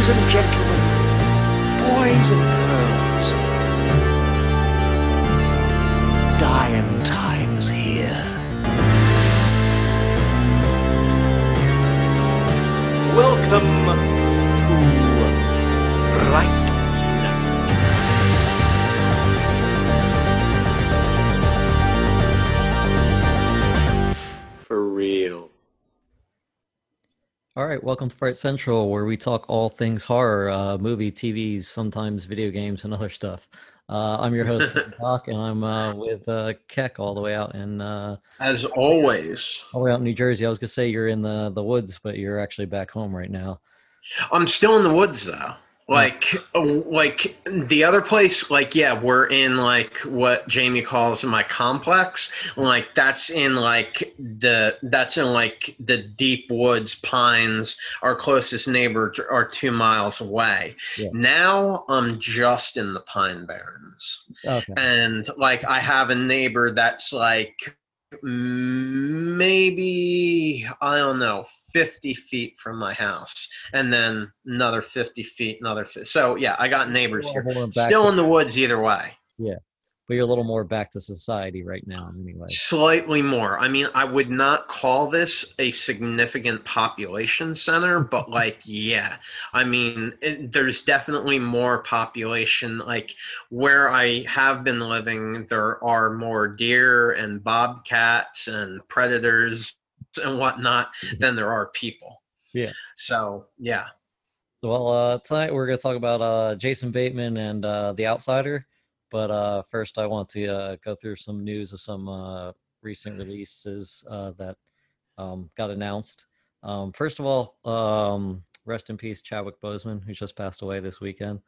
Ladies and gentlemen, boys and girls, right, welcome to Fright Central, where we talk all things horror, uh, movie, TVs, sometimes video games, and other stuff. Uh, I'm your host, Doc, and I'm uh, with uh, Keck all the way out in uh, As always, all the way out in New Jersey. I was gonna say you're in the the woods, but you're actually back home right now. I'm still in the woods though. Like, uh, like the other place, like yeah, we're in like what Jamie calls my complex. Like that's in like the that's in like the deep woods, pines. Our closest neighbor are two miles away. Yeah. Now I'm just in the pine barrens. Okay. and like I have a neighbor that's like maybe I don't know 50 feet from my house and then another 50 feet another fi- so yeah I got neighbors here still in the woods either way Yeah. but you're a little more back to society right now, anyway. slightly more I mean I would not call this a significant population center but like yeah I mean it, there's definitely more population like where I have been living, there are more deer and bobcats and predators and whatnot than there are people. Yeah. So yeah, Well, uh, tonight we're gonna talk about uh, Jason Bateman and uh, The Outsider. But uh, first, I want to uh, go through some news of some uh, recent releases uh, that um, got announced. Um, first of all, um, rest in peace, Chadwick Boseman, who just passed away this weekend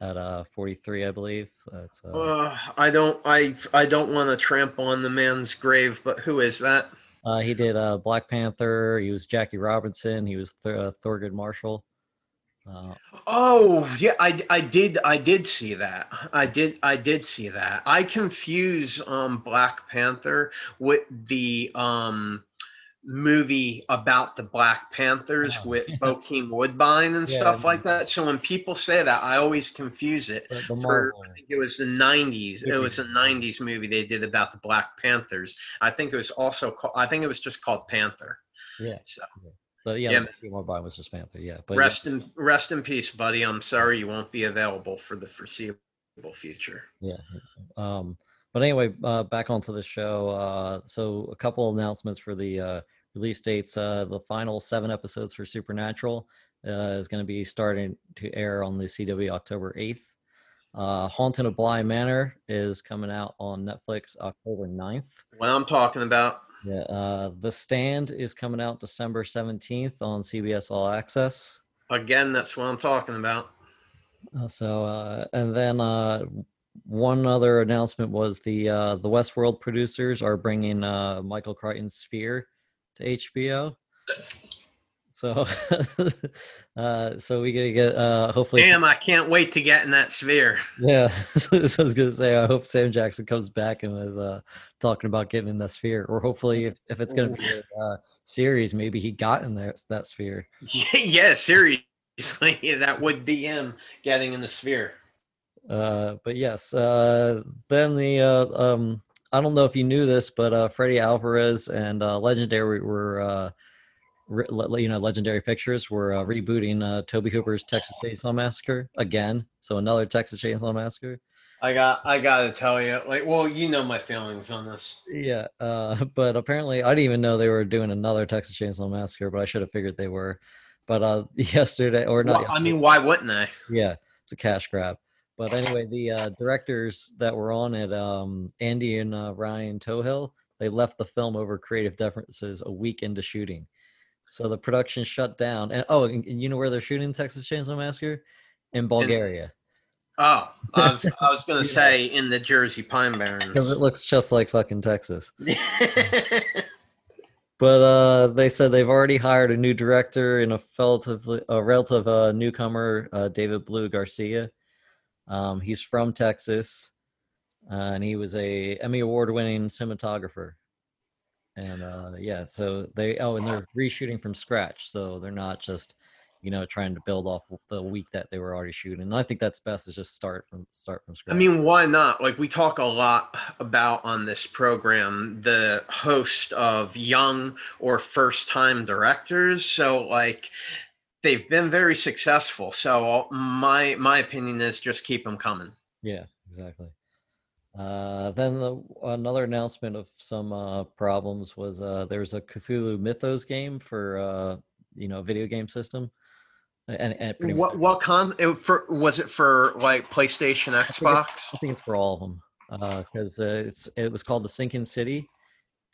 at uh, 43, I believe. That's uh, uh, I don't, I, I don't want to trample on the man's grave, but who is that? Uh, he did uh, Black Panther. He was Jackie Robinson. He was Th- uh, Thurgood Marshall. Uh, Oh yeah, I, I did I did see that. I did I did see that. I confuse um Black Panther with the um movie about the Black Panthers Oh, with. Bokeem Woodbine and Yeah, stuff yeah. like that. So when people say that, I always confuse it. For, I think it was the '90s. It was a '90s movie they did about the Black Panthers. I think it was also called. I think it was just called Panther. Yeah. So yeah, Yeah. yeah. Woodbine was just Panther. Yeah, but yeah. rest in rest in peace, buddy. I'm sorry you won't be available for the foreseeable future. Yeah. Um, but anyway, uh, back onto the show. Uh, so a couple announcements for the uh, release dates. Uh, the final seven episodes for Supernatural uh, is going to be starting to air on the CW October eighth. Uh, Haunted of Bly Manor is coming out on Netflix October 9th. What I'm talking about. Yeah. Uh, the Stand is coming out December seventeenth on CBS All Access. Again, that's what I'm talking about. Uh, so uh, and then uh, one other announcement was the uh, the Westworld producers are bringing uh, Michael Crichton's Sphere to HBO. So uh, so we gonna get uh, hopefully Damn, I can't wait to get in that sphere. yeah. so I was gonna say I hope Sam Jackson comes back and is uh, talking about getting in that sphere, or hopefully if, if it's gonna be a uh, series, maybe he got in there that sphere. yeah, seriously, that would be him getting in the sphere. Uh, but yes, uh, then the uh, um, I don't know if you knew this, but uh, Freddie Alvarez and uh, Legendary were uh, re- le- you know Legendary Pictures were uh, rebooting uh, Tobe Hooper's Texas Chainsaw Massacre again. So another Texas Chainsaw Massacre. I got, I gotta tell you, like, well, you know my feelings on this. Yeah, uh, but apparently I didn't even know they were doing another Texas Chainsaw Massacre, but I should have figured they were. But uh, yesterday or not? Well, I mean, why wouldn't they? yeah it's a cash grab but anyway the uh, directors that were on it um, andy and uh, ryan tohill they left the film over creative differences a week into shooting so the production shut down and oh and, and you know where they're shooting texas chainsaw massacre in bulgaria Oh, I was, I was gonna Yeah. say in the Jersey Pine Barrens. because it looks just like fucking texas but uh, they said they've already hired a new director and a relatively a relative uh, newcomer, uh, David Blue Garcia. Um, he's from Texas, uh, and he was a Emmy award-winning cinematographer. And uh, yeah, so they oh, and they're reshooting from scratch, so they're not just you know, trying to build off the week that they were already shooting. And I think that's best is just start from start from scratch. I mean, why not? Like we talk a lot about on this program the host of young or first time directors. So like they've been very successful. So my my opinion is just keep them coming. Yeah, exactly. Uh, then the, another announcement of some uh, problems was uh, there's a Cthulhu Mythos game for uh, you know video game system, and, and pretty What much, what con it, for was it for like PlayStation, it's- Xbox? I think it's for all of them because uh, it's it was called the Sinking City,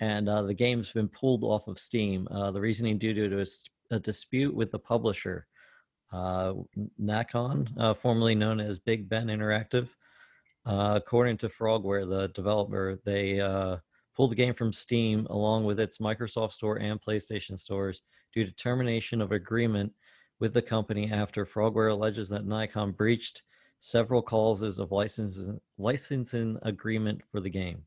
and uh, the game's been pulled off of Steam. Uh, the reasoning due to a, s- a dispute with the publisher, uh, Nacon, uh, formerly known as Big Ben Interactive. Uh, according to Frogware, the developer, they uh, pulled the game from Steam along with its Microsoft Store and PlayStation stores due to termination of agreement with the company after Frogware alleges that Nacon breached several clauses of licensing licensing agreement for the game.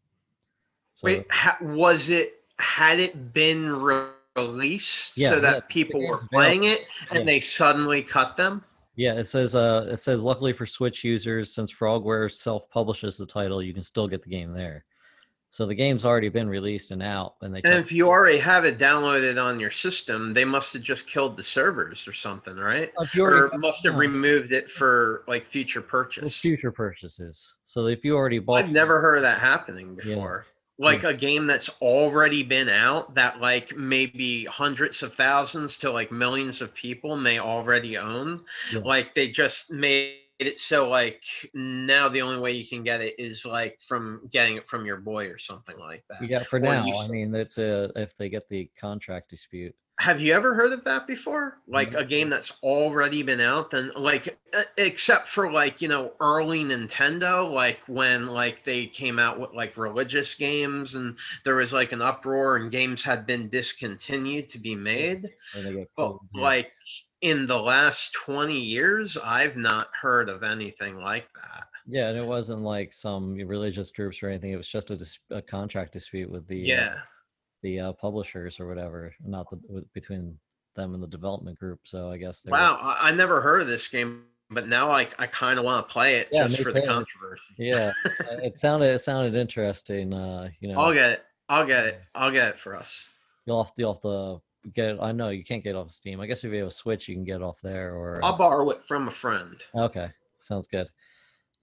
So, Wait, ha, was it had it been re- released Yeah, so that the people were playing it and Yeah. they suddenly cut them? yeah, it says uh, it says luckily for Switch users, since Frogware self-publishes the title, you can still get the game there. So the game's already been released and out, and they And if you already have it downloaded on your system, they must have just killed the servers or something, right? if you Or must have removed it for like future purchase. future purchases. So if you already bought, I've never heard of that happening Yeah. before. Like hmm. a game that's already been out that like maybe hundreds of thousands to like millions of people may already own. Yeah. Like they just made it so like now the only way you can get it is like from getting it from your boy or something like that. yeah for or now. you I mean, it's a if they get the contract dispute. Have you ever heard of that before? Like a game that's already been out, then like uh, except for like you know early Nintendo, like when like they came out with like religious games and there was like an uproar and games had been discontinued to be made. When they get But yeah. like in the last twenty years, I've not heard of anything like that. Yeah, and it wasn't like some religious groups or anything. It was just a, dis- a contract dispute with the uh, Yeah. The uh, publishers or whatever, not the between them and the development group. So I guess they were- Wow, I, I never heard of this game, but now I I kind of want to play it Yeah, just for the controversy. yeah, it sounded it sounded interesting. Uh, you know, I'll get it. I'll get it. I'll get it for us. you'll have to, you'll have to get. I know you can't get it off Steam. I guess if you have a Switch, you can get it off there. Or I'll borrow it from a friend. Okay, sounds good.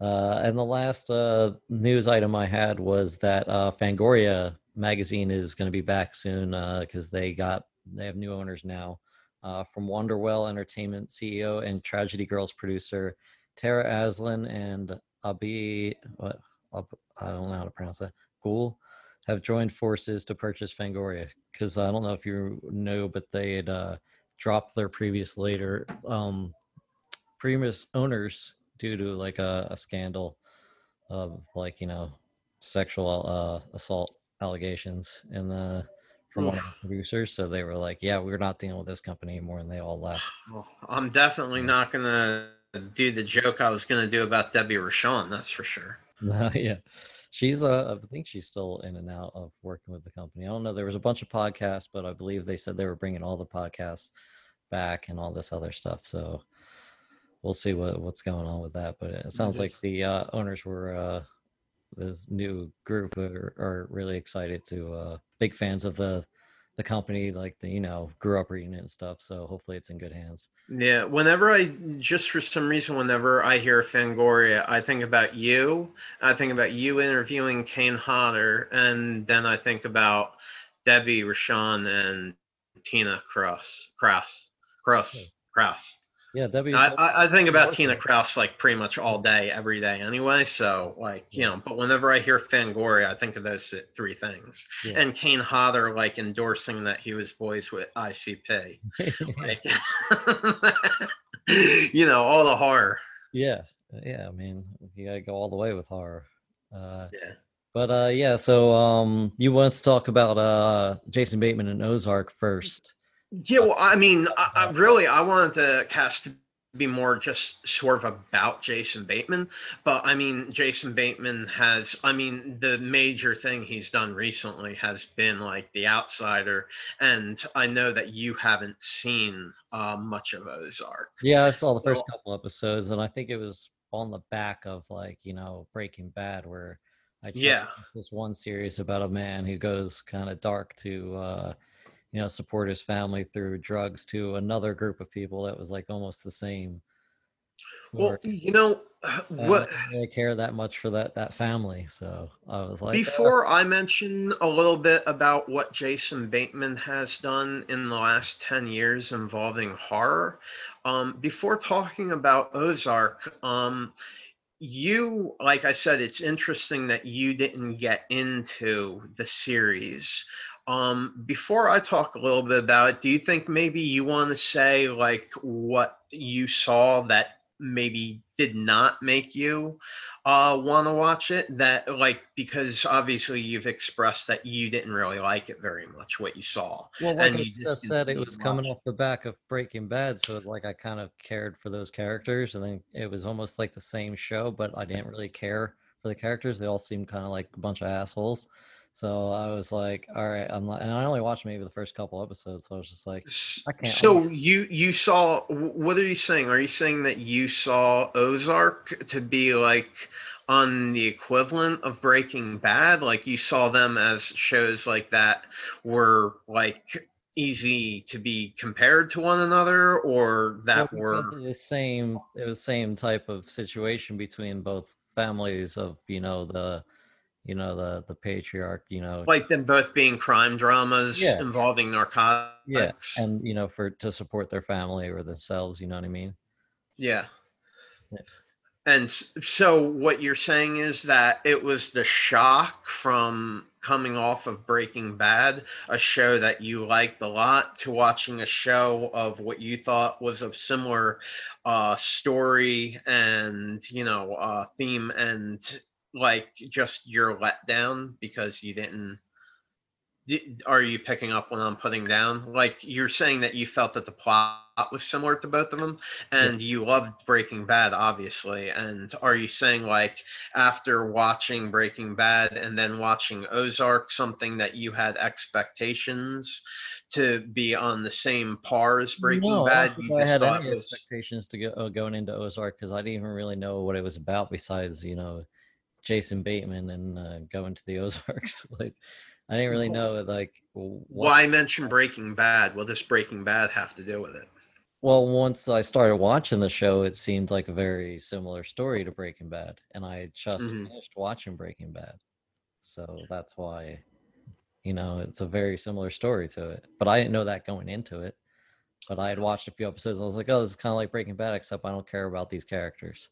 Uh, and the last uh, news item I had was that uh, Fangoria magazine is going to be back soon because they got they have new owners now. Uh, from Wonderwell Entertainment CEO and Tragedy Girls producer Tara Ansley and Abi, what I don't know how to pronounce that. Ghoul have joined forces to purchase Fangoria because I don't know if you know, but they had uh, dropped their previous later um, previous owners due to like a, a scandal of like you know sexual uh, assault allegations and the from one of the producers so they were like yeah we're not dealing with this company anymore and they all left. Well, I'm definitely not gonna do the joke I was gonna do about Debbie Rochon. That's for sure. yeah. She's uh i think she's still in and out of working with the company. I don't know there was a bunch of podcasts but i believe they said they were bringing all the podcasts back and all this other stuff so we'll see what what's going on with that but it sounds like the uh owners were uh this new group are, are really excited to uh big fans of the the company like the you know grew up reading it and stuff so hopefully it's in good hands Yeah. Whenever I just for some reason, whenever I hear Fangoria, I think about you. I think about you interviewing Kane Hodder, and then I think about Debbie Rochon and Tina Cross. cross cross Krause. Yeah debbie I, I, I think about. Tina Krause like pretty much all day, every day anyway. So like, you know, but whenever I hear Fangoria, I think of those three things. Yeah. And Kane Hodder like endorsing that he was boys with ICP. Like, you know, all the horror. Yeah, yeah. I mean, you gotta go all the way with horror. Uh, Yeah. but uh, yeah. So um, you want to talk about uh Jason Bateman and Ozark first? Yeah, well, I mean, I, I really I wanted the cast to be more just sort of about Jason Bateman. But I mean, Jason Bateman has, I mean, the major thing he's done recently has been like The Outsider. And I know that you haven't seen uh, much of Ozark. Yeah, I saw the first So- couple episodes, and I think it was on the back of like you know Breaking Bad, where I Yeah. this one series about a man who goes kind of dark to uh, you know support his family through drugs to another group of people that was like almost the same. Well, you know, I what didn't care that much for that that family, so I was like, "Uh, Before I mention a little bit about what Jason Bateman has done in the last 10 years involving horror, um, before talking about Ozark, um, you, like I said, it's interesting that you didn't get into the series. Um, before I talk a little bit about it, do you think maybe you want to say like what you saw that maybe did not make you uh want to watch it that like because obviously you've expressed that you didn't really like it very much what you saw Well, like and I you just just said, it was coming it. off the back of Breaking Bad, so like I kind of cared for those characters, and then it was almost like the same show, but I didn't really care for the characters. They all seemed kind of like a bunch of assholes. So I was like, all right, I'm not, and I only watched maybe the first couple episodes, so I was just like, I can't- so you you saw what are you saying? Are you saying that you saw ozark to be like on the equivalent of breaking bad? Like you saw them as shows like that were like easy to be compared to one another or that well, were the same, it was the same type of situation between both families of you know the, you know the the patriarch, you know, like them both being crime dramas Yeah. involving narcotics. yeah, and you know for to support their family or themselves, you know what I mean? yeah. Yeah. And so what you're saying is that it was the shock from coming off of Breaking Bad, a show that you liked a lot, to watching a show of what you thought was of similar uh, story and you know uh, theme, and like just your letdown because you didn't. Are you picking up what I'm putting down? Like you're saying that you felt that the plot was similar to both of them, and you loved Breaking Bad, obviously. And are you saying like after watching Breaking Bad and then watching Ozark, something that you had expectations to be on the same par as Breaking no, Bad? I You I had any was expectations to go uh, going into Ozark because I didn't even really know what it was about besides you know Jason Bateman and uh, going to the Ozarks. like I didn't really know like w- what. why mention Breaking Bad? What does Breaking Bad have to do with it? Well, once I started watching the show, it seemed like a very similar story to Breaking Bad, and I just Mhm. finished watching Breaking Bad, so that's why you know it's a very similar story to it. But I didn't know that going into it. But I had watched a few episodes. And I was like, oh, this is kind of like Breaking Bad, except I don't care about these characters.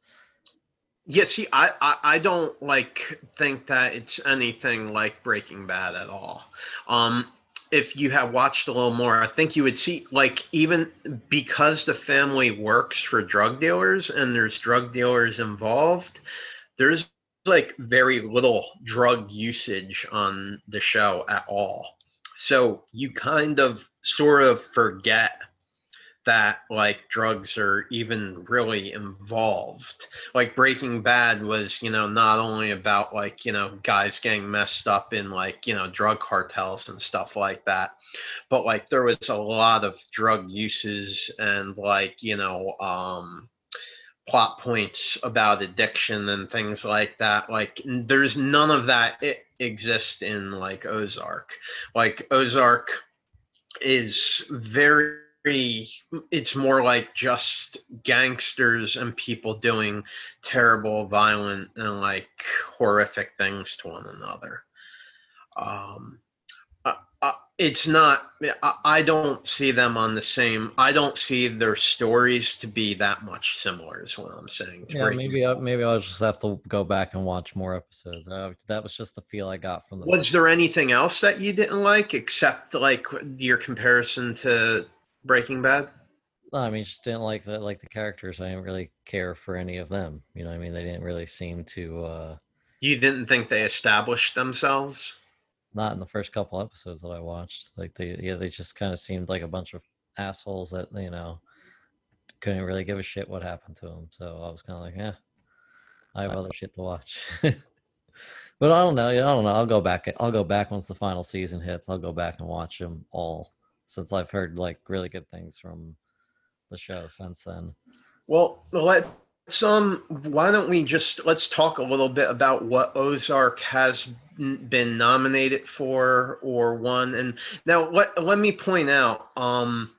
Yeah, see, I, I I don't like think that it's anything like Breaking Bad at all. Um, if you have watched a little more, I think you would see like even because the family works for drug dealers and there's drug dealers involved, there's like very little drug usage on the show at all. So you kind of sort of forget that like drugs are even really involved like Breaking Bad was, you know, not only about like, you know, guys getting messed up in like, you know, drug cartels and stuff like that, but like there was a lot of drug uses and like, you know, um plot points about addiction and things like that. Like there's none of that it exists in like Ozark. Like Ozark is very it's more like just gangsters and people doing terrible violent and like horrific things to one another um uh, uh, it's not I, I don't see them on the same i don't see their stories to be that much similar is what i'm saying Yeah, maybe I, maybe I'll just have to go back and watch more episodes. Uh, that was just the feel I got from the. was there anything else that you didn't like except like your comparison to breaking bad I mean, just didn't like the like the characters. I didn't really care for any of them. You know, what I mean, they didn't really seem to. uh you didn't think they established themselves Not in the first couple episodes that I watched. Like they, yeah, they just kind of seemed like a bunch of assholes that you know couldn't really give a shit what happened to them. So I was kind of like, yeah, I have other shit to watch. but I don't know. Yeah, I don't know. I'll go back. I'll go back once the final season hits. I'll go back and watch them all since I've heard like really good things from the show since then. Well, let's um. Why don't we just let's talk a little bit about what Ozark has been nominated for or won. And now let let me point out. Um,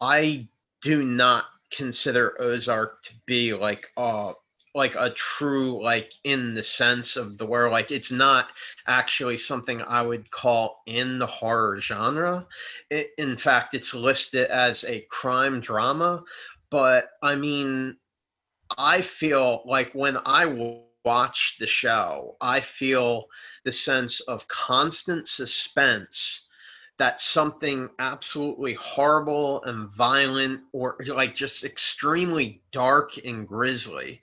I do not consider Ozark to be like uh like a true like in the sense of the word like it's not actually something i would call in the horror genre. It, in fact it's listed as a crime drama but i mean i feel like when I watch the show i feel the sense of constant suspense that something absolutely horrible and violent or like just extremely dark and grisly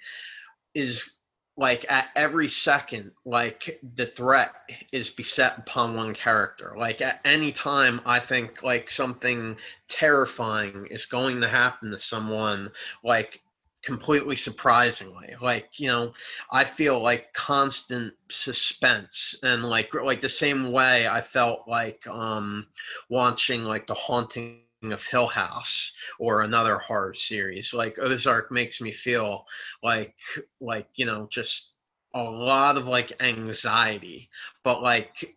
is like at every second like the threat is beset upon one character. Like at any time i think like something terrifying is going to happen to someone like completely surprisingly. Like you know i feel like constant suspense and like like the same way i felt like um watching like the haunting of hill house or another horror series like ozark makes me feel like like you know just a lot of like anxiety but like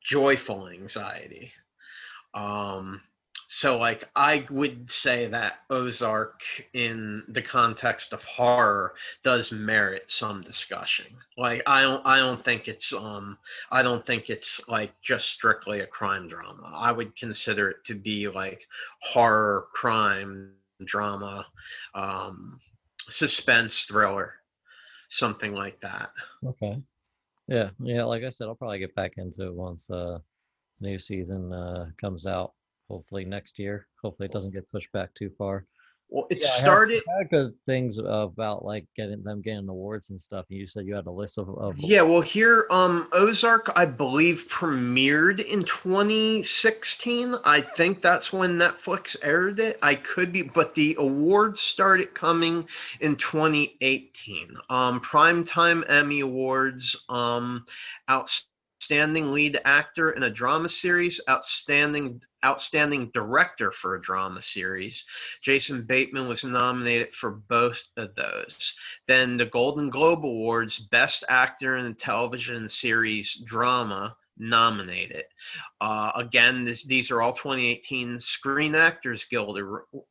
joyful anxiety. Um so like i would say that ozark in the context of horror does merit some discussion like i don't i don't think it's um i don't think it's like just strictly a crime drama i would consider it to be like horror crime drama um suspense thriller something like that Okay. Yeah, yeah. Like I said, I'll probably get back into it once uh new season uh comes out. Hopefully next year. Hopefully it doesn't get pushed back too far. well it Yeah, I started I had good things about like getting them getting awards and stuff. And You said you had a list of, of Yeah, well, here, um, Ozark, I believe, premiered in 2016. I think that's when Netflix aired it. I could be, but the awards started coming in 2018. Um, Primetime Emmy Awards, um, outstanding lead actor in a drama series, outstanding outstanding director for a drama series. Jason Bateman was nominated for both of those. Then the Golden Globe Awards, Best Actor in a Television Series Drama, nominated. Uh, again, this, these are all 2018 Screen Actors Guild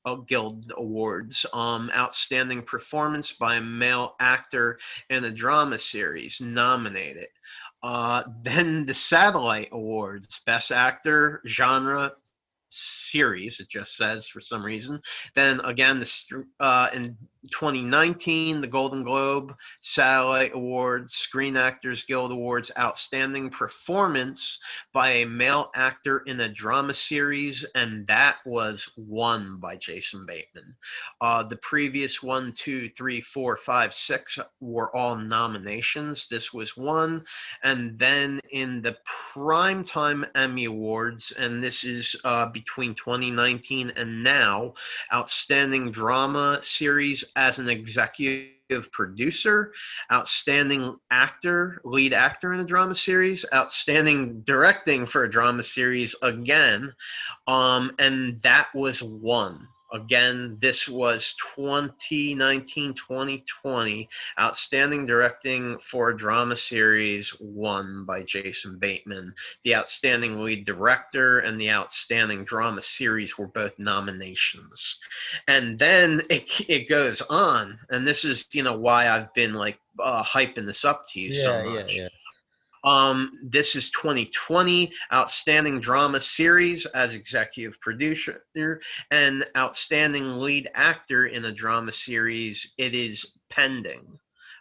uh, Guild Awards. Um, outstanding performance by a male actor in a drama series, nominated. Uh, then the Satellite Awards, Best Actor, Genre, Series, it just says for some reason. Then again, the, uh, in 2019, the Golden Globe, Satellite Awards, Screen Actors Guild Awards, Outstanding Performance by a Male Actor in a Drama Series, and that was won by Jason Bateman. Uh, the previous one, two, three, four, five, six were all nominations. This was one. And then in the Primetime Emmy Awards, and this is uh, between 2019 and now, Outstanding Drama Series as an executive producer, outstanding actor, lead actor in a drama series, outstanding directing for a drama series again, um, and that was one. Again, this was 2019 2020. Outstanding directing for drama series, won by Jason Bateman. The outstanding lead director and the outstanding drama series were both nominations. And then it, it goes on, and this is, you know, why I've been like uh, hyping this up to you so yeah, yeah, much. yeah. Um, this is 2020 Outstanding Drama Series as executive producer and Outstanding Lead Actor in a Drama Series. It is pending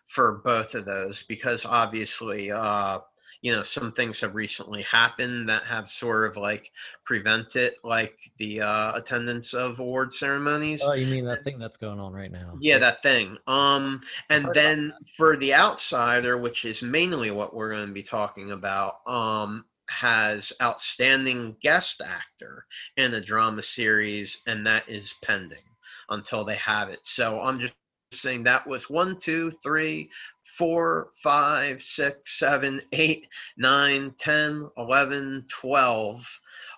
for both of those because obviously, uh, you know, some things have recently happened that have sort of like prevented like the uh, attendance of award ceremonies. Oh, you mean that thing that's going on right now? Yeah, that thing. Um, and then for the outsider, which is mainly what we're going to be talking about, um, has outstanding guest actor in a drama series, and that is pending. until they have it. So I'm just saying that was one, two, three, four, five, six, seven, eight, nine, ten, eleven, twelve.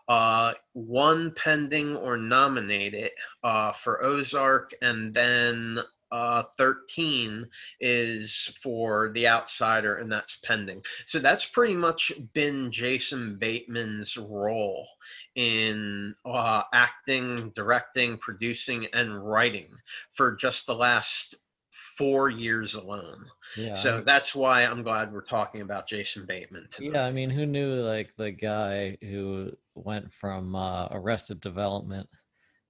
Uh, one pending or nominated uh, for Ozark, and then uh, 13 is for The Outsider, and that's pending. So that's pretty much been Jason Bateman's role in uh, acting, directing, producing, and writing for just the last four years alone. Yeah. So that's why I'm glad we're talking about Jason Bateman tonight. yeah, I mean, who knew like the guy who went from uh, Arrested Development?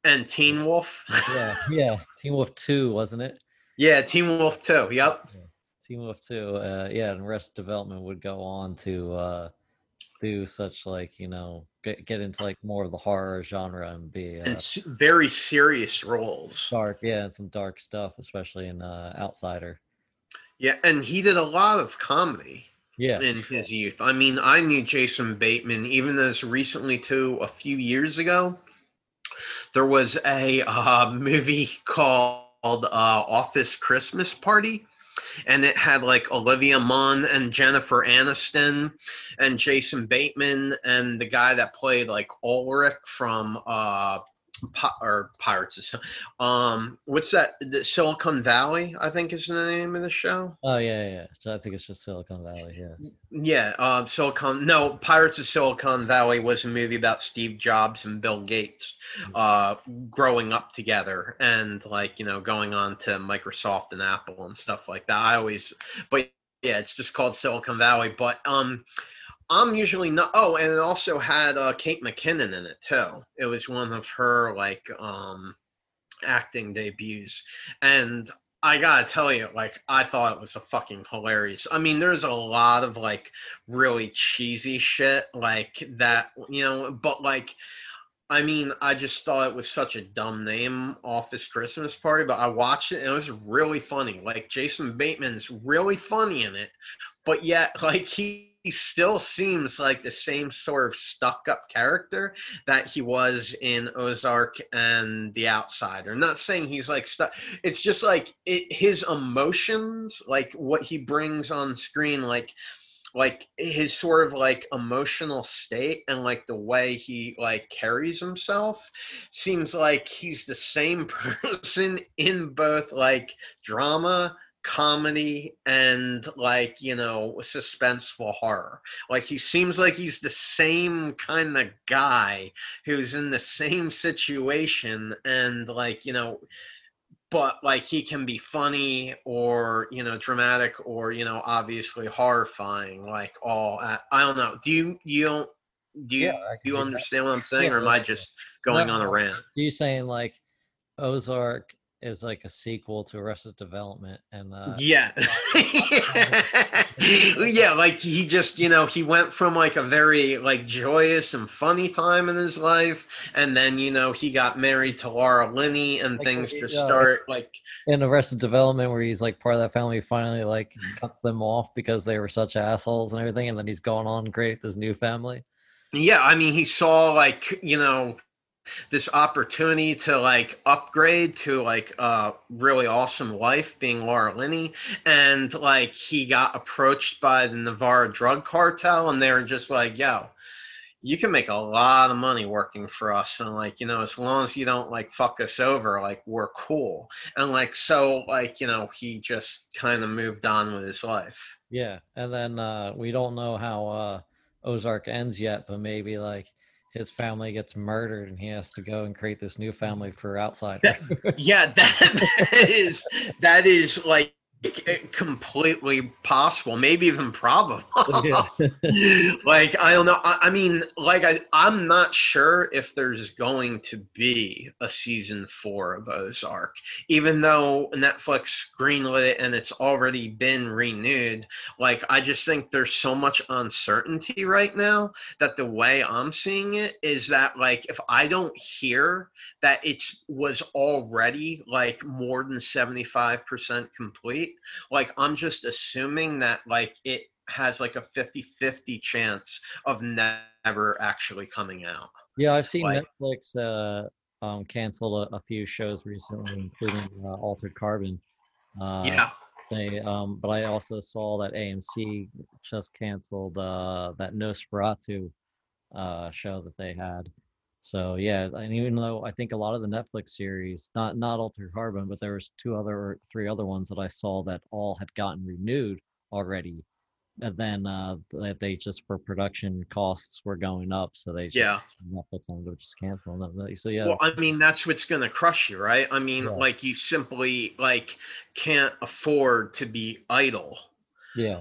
And Teen Wolf. Yeah, yeah, Teen Wolf Two, wasn't it? yeah, Teen Wolf Two. Yep. Teen Wolf Two. Uh, yeah, and Arrested Development would go on to uh, do such like you know get get into like more of the horror genre and be uh, And very serious roles. dark. Yeah, and some dark stuff, especially in uh, Outsider. Yeah, and he did a lot of comedy. Yeah, in his youth. I mean, I knew Jason Bateman even as recently too a few years ago. There was a uh, movie called uh, Office Christmas Party, and it had like Olivia Munn and Jennifer Aniston and Jason Bateman and the guy that played like Erlich from uh, Pi- or Pirates. of Um, what's that? The Silicon Valley, I think is the name of the show. Oh yeah, yeah. yeah. I think it's just Silicon Valley. Yeah. Yeah, uh, Silicon. No, Pirates of Silicon Valley was a movie about Steve Jobs and Bill Gates uh, growing up together and like you know going on to Microsoft and Apple and stuff like that. I always, but yeah, it's just called Silicon Valley. But um, I'm usually not. Oh, and it also had uh, Kate McKinnon in it too. It was one of her like um acting debuts, and I gotta tell you, like, I thought it was a fucking hilarious. I mean, there's a lot of like really cheesy shit like that, you know, but like, I mean, I just thought it was such a dumb name, Office Christmas Party, but I watched it and it was really funny. Like, Jason Bateman's really funny in it, but yet, like, he. He still seems like the same sort of stuck up character that he was in Ozark and The Outsider. I'm Not saying he's like stuck. It's just like it, his emotions, like what he brings on screen, like like his sort of like emotional state and like the way he like carries himself seems like he's the same person in both like drama comedy and like you know suspenseful horror. Like he seems like he's the same kind of guy who's in the same situation and like you know but like he can be funny or you know dramatic or you know obviously horrifying like all i don't know. Do you you don't do you Yeah, do you see that. understand what i'm saying or am i just going No, on a rant? So you're saying like Ozark is like a sequel to Arrested Development, and uh, yeah yeah like he just you know he went from like a very like joyous and funny time in his life and then you know he got married to laura linney and Like, things uh, just yeah, start like in Arrested Development, where he's like part of that family, finally like cuts them off because they were such assholes and everything, and then he's going on great this new family. yeah i mean he saw like you know this opportunity to like upgrade to like a really awesome life being Laura Linney. And like he got approached by the Navarro drug cartel and they were just like yo you can make a lot of money working for us and like you know as long as you don't like fuck us over like we're cool. And like so like you know he just kind of moved on with his life. Yeah, and then uh, we don't know how uh, Ozark ends yet, but maybe like his family gets murdered and he has to go and create this new family mm. for Outsider. yeah that, that is that is like completely possible maybe even probable Yeah. like i don't know I, I mean like I, i'm not sure if there's going to be a season four of ozark even though netflix greenlit it and it's already been renewed like i just think there's so much uncertainty right now that the way i'm seeing it is that like if i don't hear that it was already like more than 75% complete like i'm just assuming that like it has like a 50-50 chance of never actually coming out yeah, I've seen Like- Netflix uh, um, canceled a, a few shows recently, including uh, Altered Carbon. Uh, yeah. They, um, but I also saw that AMC just canceled uh, that Nosferatu uh, show that they had. So yeah, and even though I think a lot of the Netflix series, not not Altered Carbon, but there was two other or three other ones that I saw that all had gotten renewed already, and then uh, that they just for production costs were going up, so they just, Yeah. Netflix ended up just canceling them. So yeah, Well, I mean, that's what's going to crush you, right? I mean, Yeah. like you simply like can't afford to be idle yeah,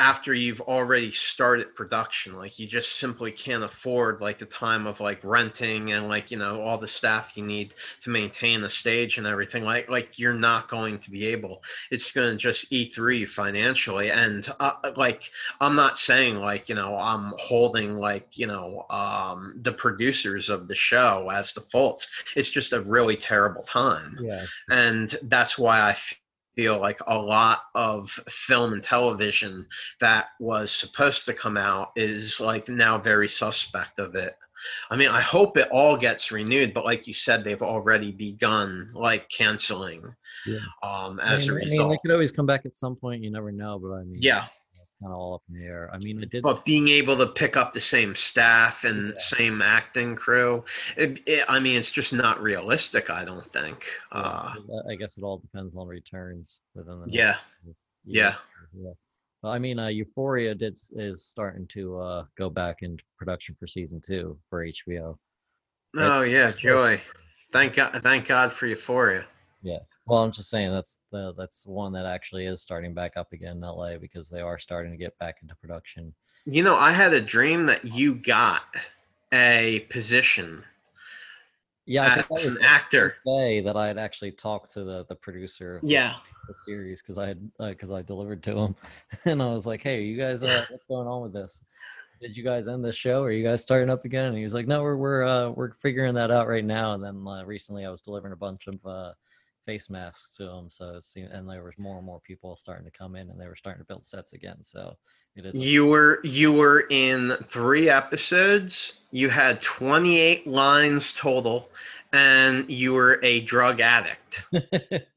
after you've already started production. Like you just simply can't afford like the time of like renting and like, you know, all the staff you need to maintain the stage and everything. Like like you're not going to be able. It's going to just eat through you financially and uh, like I'm not saying like, you know, I'm holding like, you know, um the producers of the show as the fault. It's just a really terrible time yeah, and that's why I feel like a lot of film and television that was supposed to come out is like now very suspect of it. I mean, I hope it all gets renewed, but like you said, they've already begun like canceling Yeah. um, I as mean, a I mean, they could always come back at some point. You never know, but I mean, yeah, kind of all up in the air. I mean, I did. but being able to pick up the same staff and Yeah. same acting crew, it, it, I mean, it's just not realistic. I don't think. Uh, I guess it all depends on returns within the. yeah, yeah. Yeah. Well, I mean, uh, Euphoria did is starting to uh, go back into production for season two for HBO. Right. Oh yeah, joy. Thank God, thank God for Euphoria. Well, I'm just saying that's the that's the one that actually is starting back up again in LA because they are starting to get back into production. You know, I had a dream that you got a position Yeah, I as think that was an actor. say that I had actually talked to the the producer of Yeah. the series because I had because I delivered to him, and I was like, "Hey, you guys, uh, what's going on with this? Did you guys end the show? Are you guys starting up again?" And he was like, "No, we're we're uh, we're figuring that out right now." And then uh, recently, I was delivering a bunch of uh, face masks to them. so it seemed, and there was more and more people starting to come in, and they were starting to build sets again. So it is. You were you were in three episodes. You had 28 lines total, and you were a drug addict.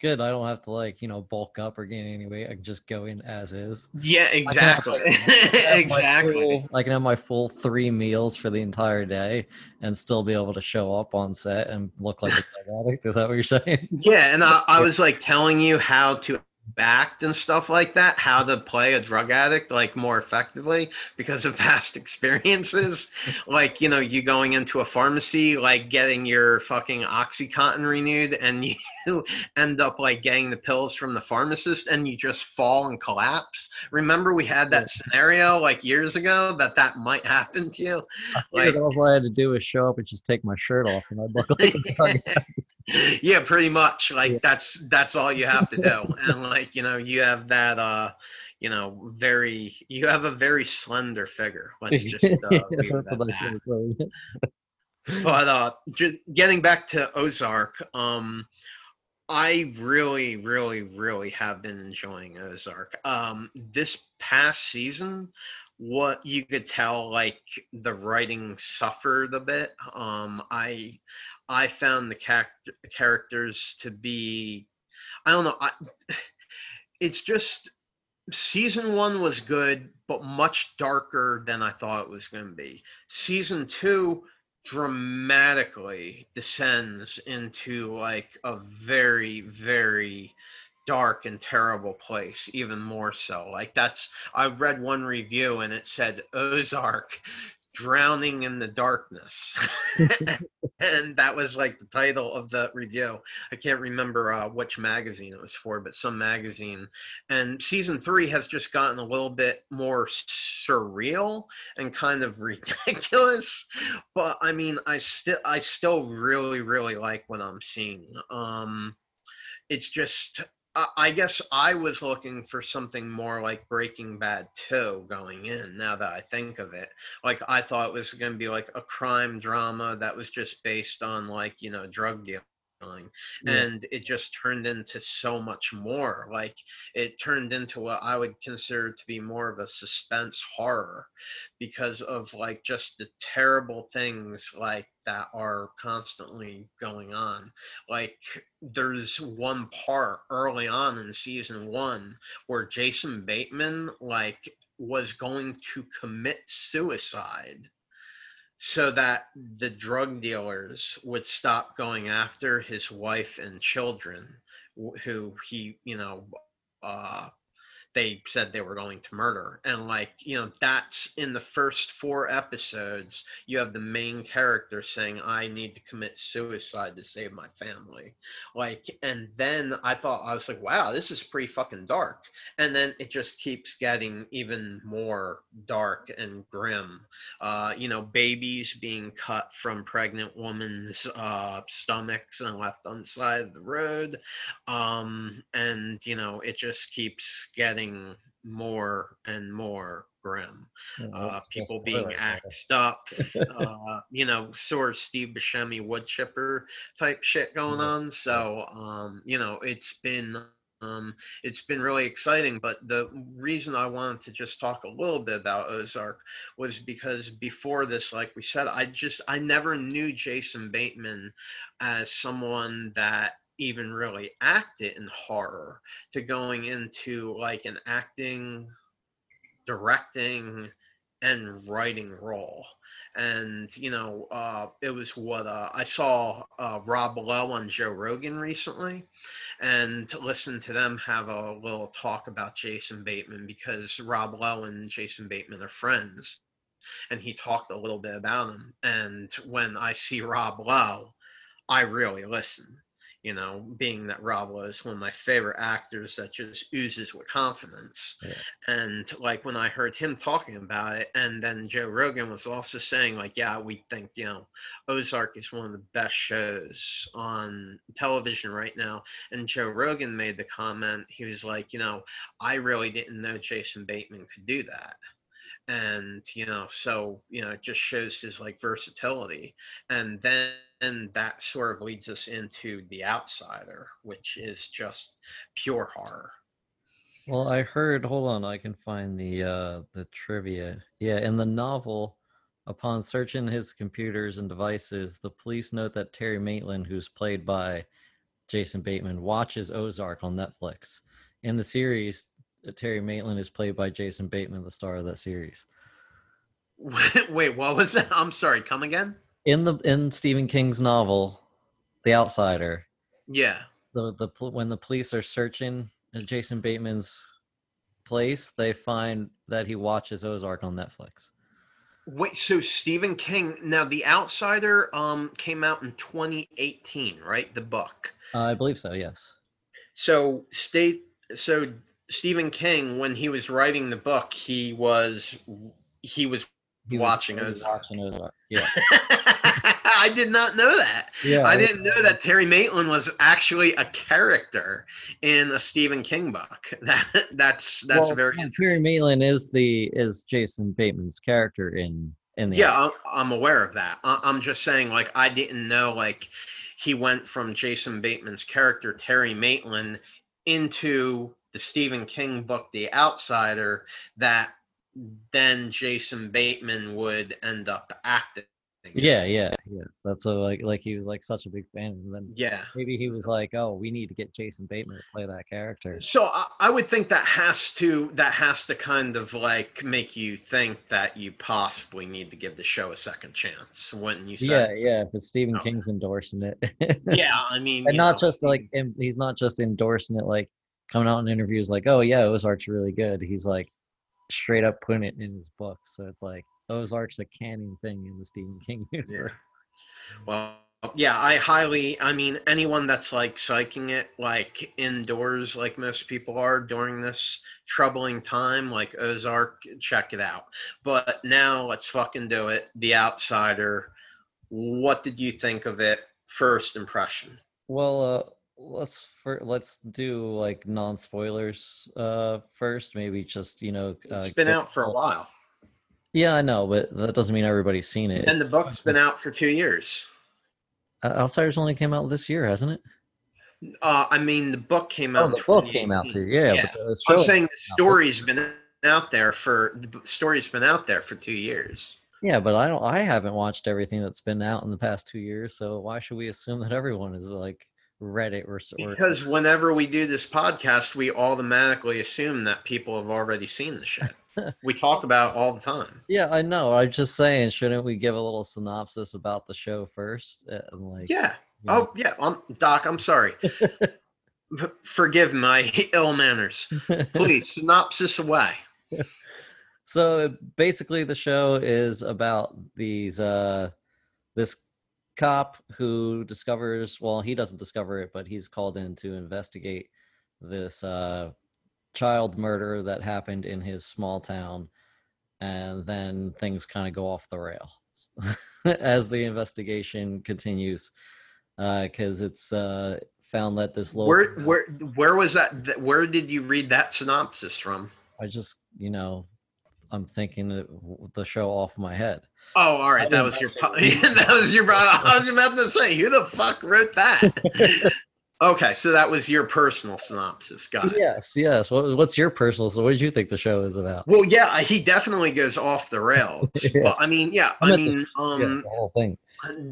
Good. I don't have to like you know bulk up or gain any weight. I can just go in as is. Yeah, I have, exactly. like, I can have my exactly. full- I can have my full three meals for the entire day and still be able to show up on set and look like a drug addict. Is that what you're saying? Yeah, and I, I was like telling you how to act and stuff like that, how to play a drug addict like more effectively because of past experiences. like, you know, you going into a pharmacy, like getting your fucking Oxycontin renewed, and you end up like getting the pills from the pharmacist and you just fall and collapse. Remember, we had that scenario like years ago that that might happen to you. Like, Like, all I had to do was show up and just take my shirt off, and I'd look like a drug addict. Yeah pretty much like Yeah. that's that's all you have to do. And like you know you have that uh you know very you have a very slender figure. Let's just uh, it That's a nice way of putting it. but uh just getting back to ozark um i really really really have been enjoying ozark. Um this past season what you could tell like the writing suffered a bit. Um i i found the character characters to be i don't know I, it's just season one was good but much darker than i thought it was going to be. Season two dramatically descends into like a very very dark and terrible place even more so. Like that's i read one review and it said ozark drowning in the darkness. And that was like the title of the review. I can't remember uh, which magazine it was for but some magazine. And season three has just gotten a little bit more surreal and kind of ridiculous. But i mean i still i still really really like what i'm seeing. Um it's just I- guess I was looking for something more like Breaking Bad 2 going in, now that I think of it. Like, I thought it was going to be like a crime drama that was just based on, like, you know, drug dealing Yeah. and it just turned into so much more like it turned into what i would consider to be more of a suspense horror because of like just the terrible things like that are constantly going on like there's one part early on in season one where jason bateman like was going to commit suicide so that the drug dealers would stop going after his wife and children who he you know uh they said they were going to murder. And like you know that's in the first four episodes you have the main character saying i need to commit suicide to save my family. Like and then i thought i was like wow this is pretty fucking dark. And then it just keeps getting even more dark and grim. Uh, you know, babies being cut from pregnant women's uh, stomachs and left on the side of the road. Um, and, you know, it just keeps getting more and more grim. Uh, people being axed up, uh, you know, sort of Steve Buscemi wood chipper type shit going on. So, um, you know, it's been um, it's been really exciting. But the reason I wanted to just talk a little bit about Ozark was because before this, like we said, I just I never knew Jason Bateman as someone that even really acted in horror to going into like an acting directing and writing role. And you know uh, it was what uh, i saw uh, rob lowe on joe rogan recently and listened to them have a little talk about jason bateman because rob lowe and jason bateman are friends and he talked a little bit about him and when i see rob lowe i really listen you know, being that Rob was one of my favorite actors that just oozes with confidence. Yeah. And like when I heard him talking about it, and then Joe Rogan was also saying, like, yeah, we think, you know, Ozark is one of the best shows on television right now. And Joe Rogan made the comment, he was like, you know, I really didn't know Jason Bateman could do that. And, you know, so, you know, it just shows his like versatility. And then that sort of leads us into The Outsider, which is just pure horror. Well, I heard. Hold on, I can find the uh, the trivia. Yeah, in the novel, upon searching his computers and devices, the police note that Terry Maitland, who's played by Jason Bateman, watches Ozark on Netflix. In the series, Terry Maitland is played by Jason Bateman, the star of that series. Wait, what was that? I'm sorry, come again? In the in Stephen King's novel, The Outsider, Yeah. the the when the police are searching uh, Jason Bateman's place, they find that he watches Ozark on Netflix. Wait, so Stephen King, now The Outsider um came out in 2018, right? The book. Uh, I believe so. Yes. So state so Stephen King when he was writing the book, he was he was He watching totally Ozark. Watching Ozark. Yeah. I did not know that. Yeah. I didn't know that Terry Maitland was actually a character in a Stephen King book. That that's that's Well, very Terry Maitland is the is Jason Bateman's character in in the yeah. I'm, I'm aware of that. I, I'm just saying, like, I didn't know like he went from Jason Bateman's character Terry Maitland into the Stephen King book The Outsider. That then Jason Bateman would end up acting. Yeah, yeah, yeah. That's so like like he was like such a big fan, and then Yeah. maybe he was like, oh, we need to get Jason Bateman to play that character. So I, I would think that has to that has to kind of like make you think that you possibly need to give the show a second chance, wouldn't you say? Yeah, yeah. But Stephen. King's endorsing it, Yeah, I mean, and not know, just like he's not just endorsing it like coming out in interviews like, oh yeah, it was Ozark's really good. He's like straight up putting it in his book, so it's like Ozark's a canon thing in the Stephen King universe. Yeah. Well, yeah, I highly, I mean, anyone that's like psyching it like indoors, like most people are during this troubling time, like Ozark, check it out. But now let's fucking do it. The Outsider. What did you think of it? First impression. Well, uh, let's for, let's do like non spoilers uh first. Maybe just you know. It's been out for a while. Yeah, I know, but that doesn't mean everybody's seen it. And the book's been out for two years. Uh, Outsiders only came out this year, hasn't it? Uh, I mean, the book came out. Oh, the book came out too. Yeah, Yeah. I'm saying the story's been out there for the story's been out there for two years. yeah, but I don't. I haven't watched everything that's been out in the past two years. So why should we assume that everyone is like read it or, or Because whenever we do this podcast, we automatically assume that people have already seen the shit. we talk about it all the time. Yeah, I know. I'm just saying, shouldn't we give a little synopsis about the show first? Uh, And like, Yeah. you know, Oh, yeah. Um, Doc, I'm sorry. Forgive my ill manners. Please, synopsis away. so basically, the show is about these uh, this cop who discovers. Well, he doesn't discover it, but he's called in to investigate this uh, child murder that happened in his small town, and then things kind of go off the rail as the investigation continues, because it's uh, found that this local. Where, where, where was that? th- Where did you read that synopsis from? I just, you know, I'm thinking the show off my head. Oh, all right. That was your. po- that was your. I was about to say, who the fuck wrote that? okay, so that was your personal synopsis. It. Yes, yes. What, what's your personal? So, what did you think the show is about? Well, yeah, he definitely goes off the rails. Yeah. But I mean, yeah, I I meant the- mean, yeah, um, the whole thing.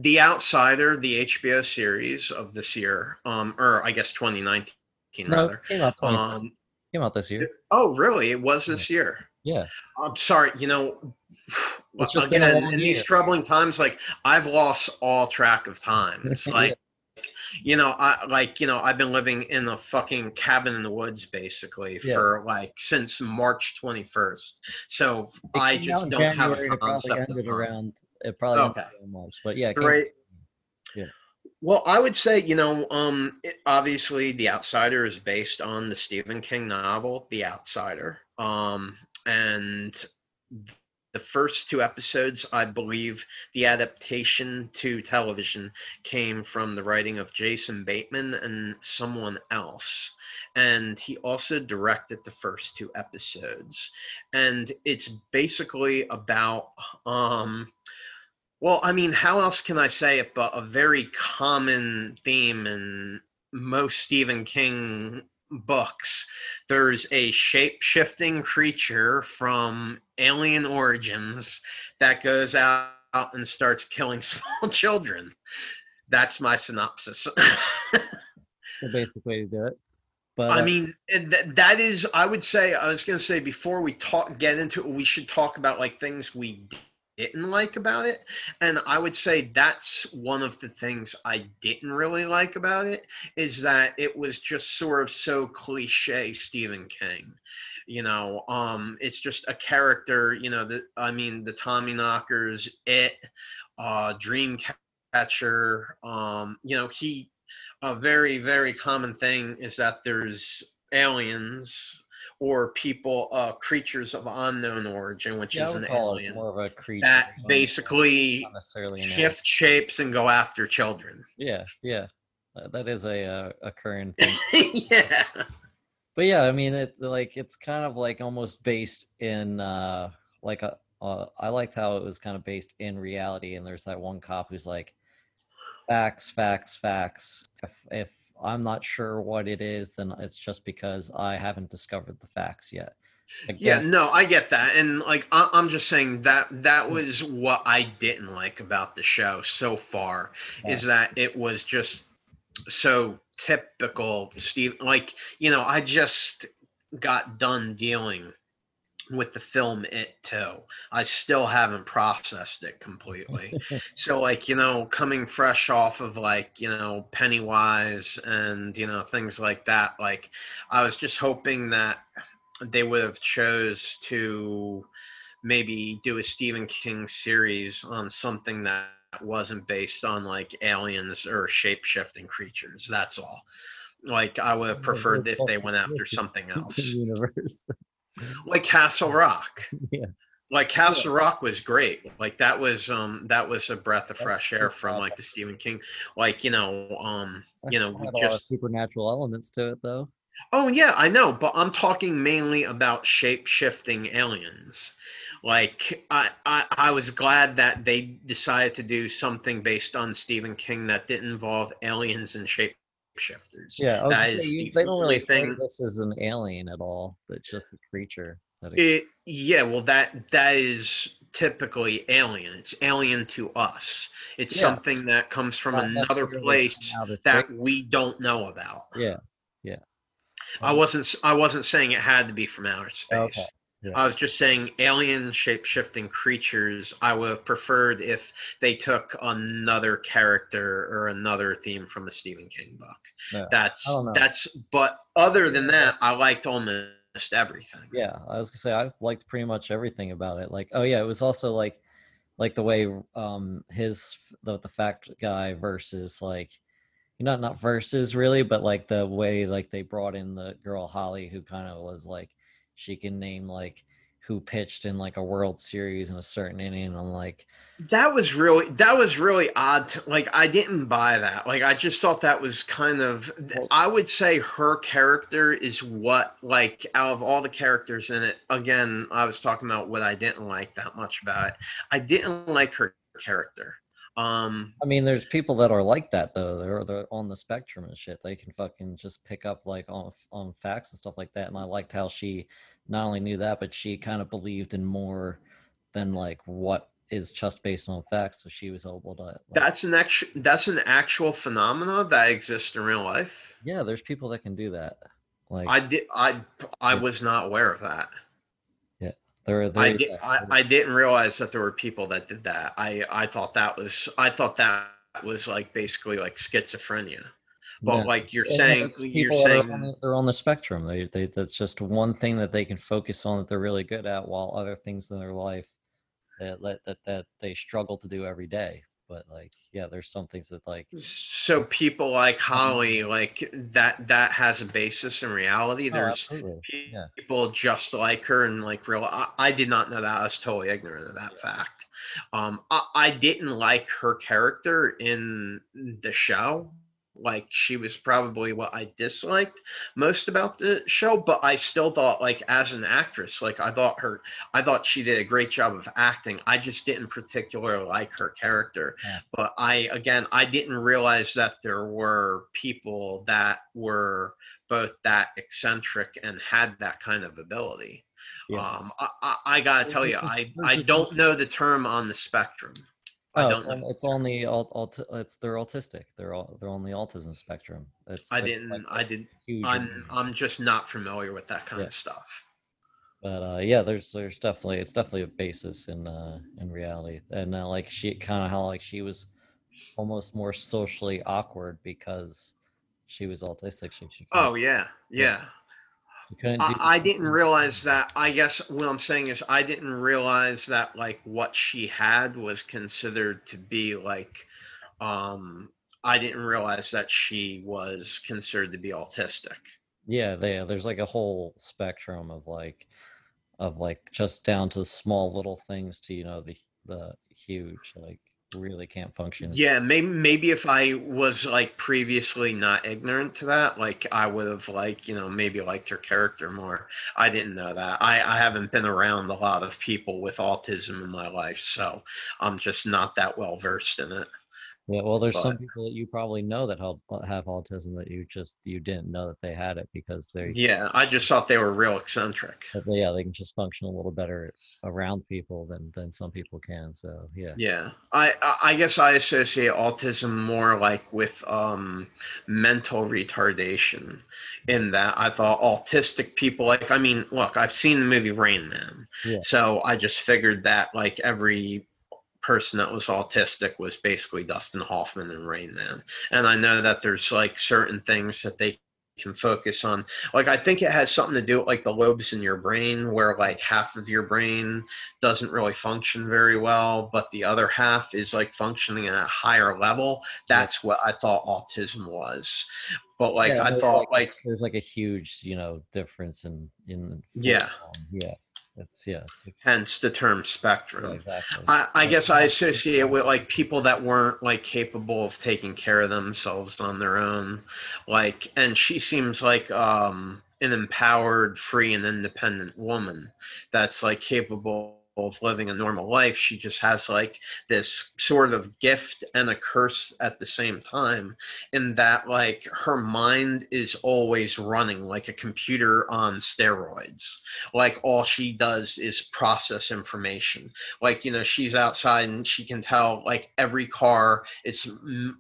The Outsider, the HBO series of this year, um, or I guess 2019 No, rather. came out, 20, Um, came out this year. oh, really? It was this year. Yeah, I'm sorry. You know, It's just been again in these year. troubling times, like I've lost all track of time. It's like. You know, I like you know I've been living in a fucking cabin in the woods basically Yeah. for like since March 21st. So It I just don't have a it concept of time. around. It probably Okay. March, but yeah, it Right. Yeah. Well, I would say, you know, um, it, obviously, The Outsider is based on the Stephen King novel, The Outsider. Um, and the first two episodes, I believe, the adaptation to television came from the writing of Jason Bateman and someone else. And he also directed the first two episodes. And it's basically about, um, well, I mean, how else can I say it but a very common theme in most Stephen King books? There's a shape shifting creature from alien origins that goes out and starts killing small children. That's my synopsis. the basic way to do it. But I uh, mean, th- that is, I would say, I was going to say before we talk, get into it, we should talk about like things we didn't like about it. And I would say that's one of the things I didn't really like about it is that it was just sort of so cliche Stephen King. You know, um, it's just a character, you know, the, I mean, the Tommy Knockers, it, uh, Dreamcatcher, um, you know, he a very very common thing is that there's aliens or people uh creatures of unknown origin which yeah, is an alien more of a creature. that basically shift shapes and go after children Yeah, yeah, Uh, that is a uh, occurring thing. yeah but yeah, I mean, it like it's kind of like almost based in uh like a. Uh, I liked how it was kind of based in reality, and there's that one cop who's like, facts, facts, facts. If, if I'm not sure what it is, then it's just because I haven't discovered the facts yet. Like, yeah no i get that and like I- i'm just saying that that was what i didn't like about the show so far is that it was just so typical steve like you know i just got done dealing with the film it too. I still haven't processed it completely. So like you know coming fresh off of like you know pennywise and you know things like that like i was just hoping that they would have chose to maybe do a stephen king series on something that wasn't based on like aliens or shape-shifting creatures that's all. Like i would have preferred if they went after something else. universe. like castle rock. Yeah. like castle rock was great. Like that was um that was a breath of fresh pretty air from like the stephen king like you know um That you know we had a lot of just supernatural elements to it, though. oh yeah i know but i'm talking mainly about shape shifting aliens. Like I, I I was glad that they decided to do something based on Stephen King that didn't involve aliens and shapeshifters. Yeah, I was say, you- the they don't really thing- this is an alien at all. It's just a creature. That It, yeah, well that that is typically alien. It's alien to us. It's Yeah. something that comes from not another place that we don't know about. Yeah, yeah. I wasn't I wasn't saying it had to be from outer space. Okay, yeah. I was just saying alien shape shifting creatures. I would have preferred if they took another character or another theme from a Stephen King book. Yeah, That's I don't know. that's but other than that, I liked almost everything. Yeah, I was gonna say I liked pretty much everything about it. Like, oh yeah, it was also like, like the way um his the the fact guy versus like, not not versus really, but like the way like they brought in the girl Holly who kind of was like, she can name like who pitched in like a World Series in a certain inning. I'm like, That was really that was really odd. To, like I didn't buy that. Like I just thought that was kind of. I would say her character is what like out of all the characters in it. Again, I was talking about what I didn't like that much about it. I didn't like her character. Um, I mean, there's people that are like that though. They're they're on the spectrum and shit. They can fucking just pick up like on on facts and stuff like that. And I liked how she not only knew that, but she kind of believed in more than like what is just based on facts. So she was able to. Like, that's an actual that's an actual phenomena that exists in real life. yeah, there's people that can do that. Like I did. I I was not aware of that. They're, I they're did. I, I didn't realize that there were people that did that. I I thought that was I thought that was like basically like schizophrenia. But Yeah. like you're Yeah, saying, it's you're people are on the, they're on the spectrum. They, they that's just one thing that they can focus on that they're really good at, while other things in their life that that that they struggle to do every day. But like, yeah, there's some things that like so people like Holly, like that that has a basis in reality. oh, There's absolutely, pe- yeah. people just like her and like real. I, I did not know that. I was totally ignorant of that fact. Um, I, I didn't like her character in the show. Like she was probably what I disliked most about the show, but I still thought like as an actress, like I thought her, I thought she did a great job of acting. I just didn't particularly like her character. Yeah. But I again, I didn't realize that there were people that were both that eccentric and had that kind of ability. Yeah. Um, I, I, I gotta tell you, I, I, there's I a- don't know the term on the spectrum. I Oh, don't it's, know. it's on the alt, alt, it's they're autistic. They're all they're on the autism spectrum. It's I didn't. like, I didn't I'm. I'm just not familiar with that kind Yeah. of stuff. but uh yeah there's there's definitely it's definitely a basis in uh in reality and uh, like she kind of how like she was almost more socially awkward because she was autistic she, she Oh yeah, yeah. I, I didn't realize that. I guess what I'm saying is I didn't realize that like what she had was considered to be like. Um, I didn't realize that she was considered to be autistic. yeah they, there's like a whole spectrum of like of like just down to small little things to you know the the huge like really can't function Yeah, maybe maybe if I was like previously not ignorant to that, like I would have like you know maybe liked her character more. I didn't know that. I I haven't been around a lot of people with autism in my life, so I'm just not that well versed in it. Yeah, well, there's some people that you probably know that have, have autism that you just you didn't know that they had it because they, Yeah, I just thought they were real eccentric. but they- yeah, they can just function a little better around people than than some people can. So yeah, Yeah, I I- I guess I associate autism more like with um mental retardation. In that I thought autistic people like I mean, look, I've seen the movie Rain Man, Yeah. so I just figured that like every person that was autistic was basically Dustin Hoffman and Rain Man, and I know that there's like certain things that they can focus on like i think it has something to do with like the lobes in your brain where like half of your brain doesn't really function very well, but the other half is like functioning at a higher level. That's what I thought autism was. But like Yeah, I thought a- like there's like a huge you know difference in in Yeah. form. yeah, it's yeah, it's hence the term spectrum. exactly. I, I guess I associate it with like people that weren't like capable of taking care of themselves on their own. Like and she seems like um an empowered, free and independent woman that's like capable of living a normal life. She just has like this sort of gift and a curse at the same time, in that like her mind is always running like a computer on steroids. Like all she does is process information. Like, you know, she's outside and she can tell like every car, its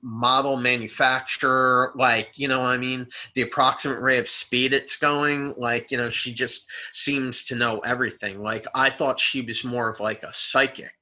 model manufacturer, like, you know, I mean, the approximate rate of speed it's going. Like, you know, she just seems to know everything. Like, I thought she was more of like a psychic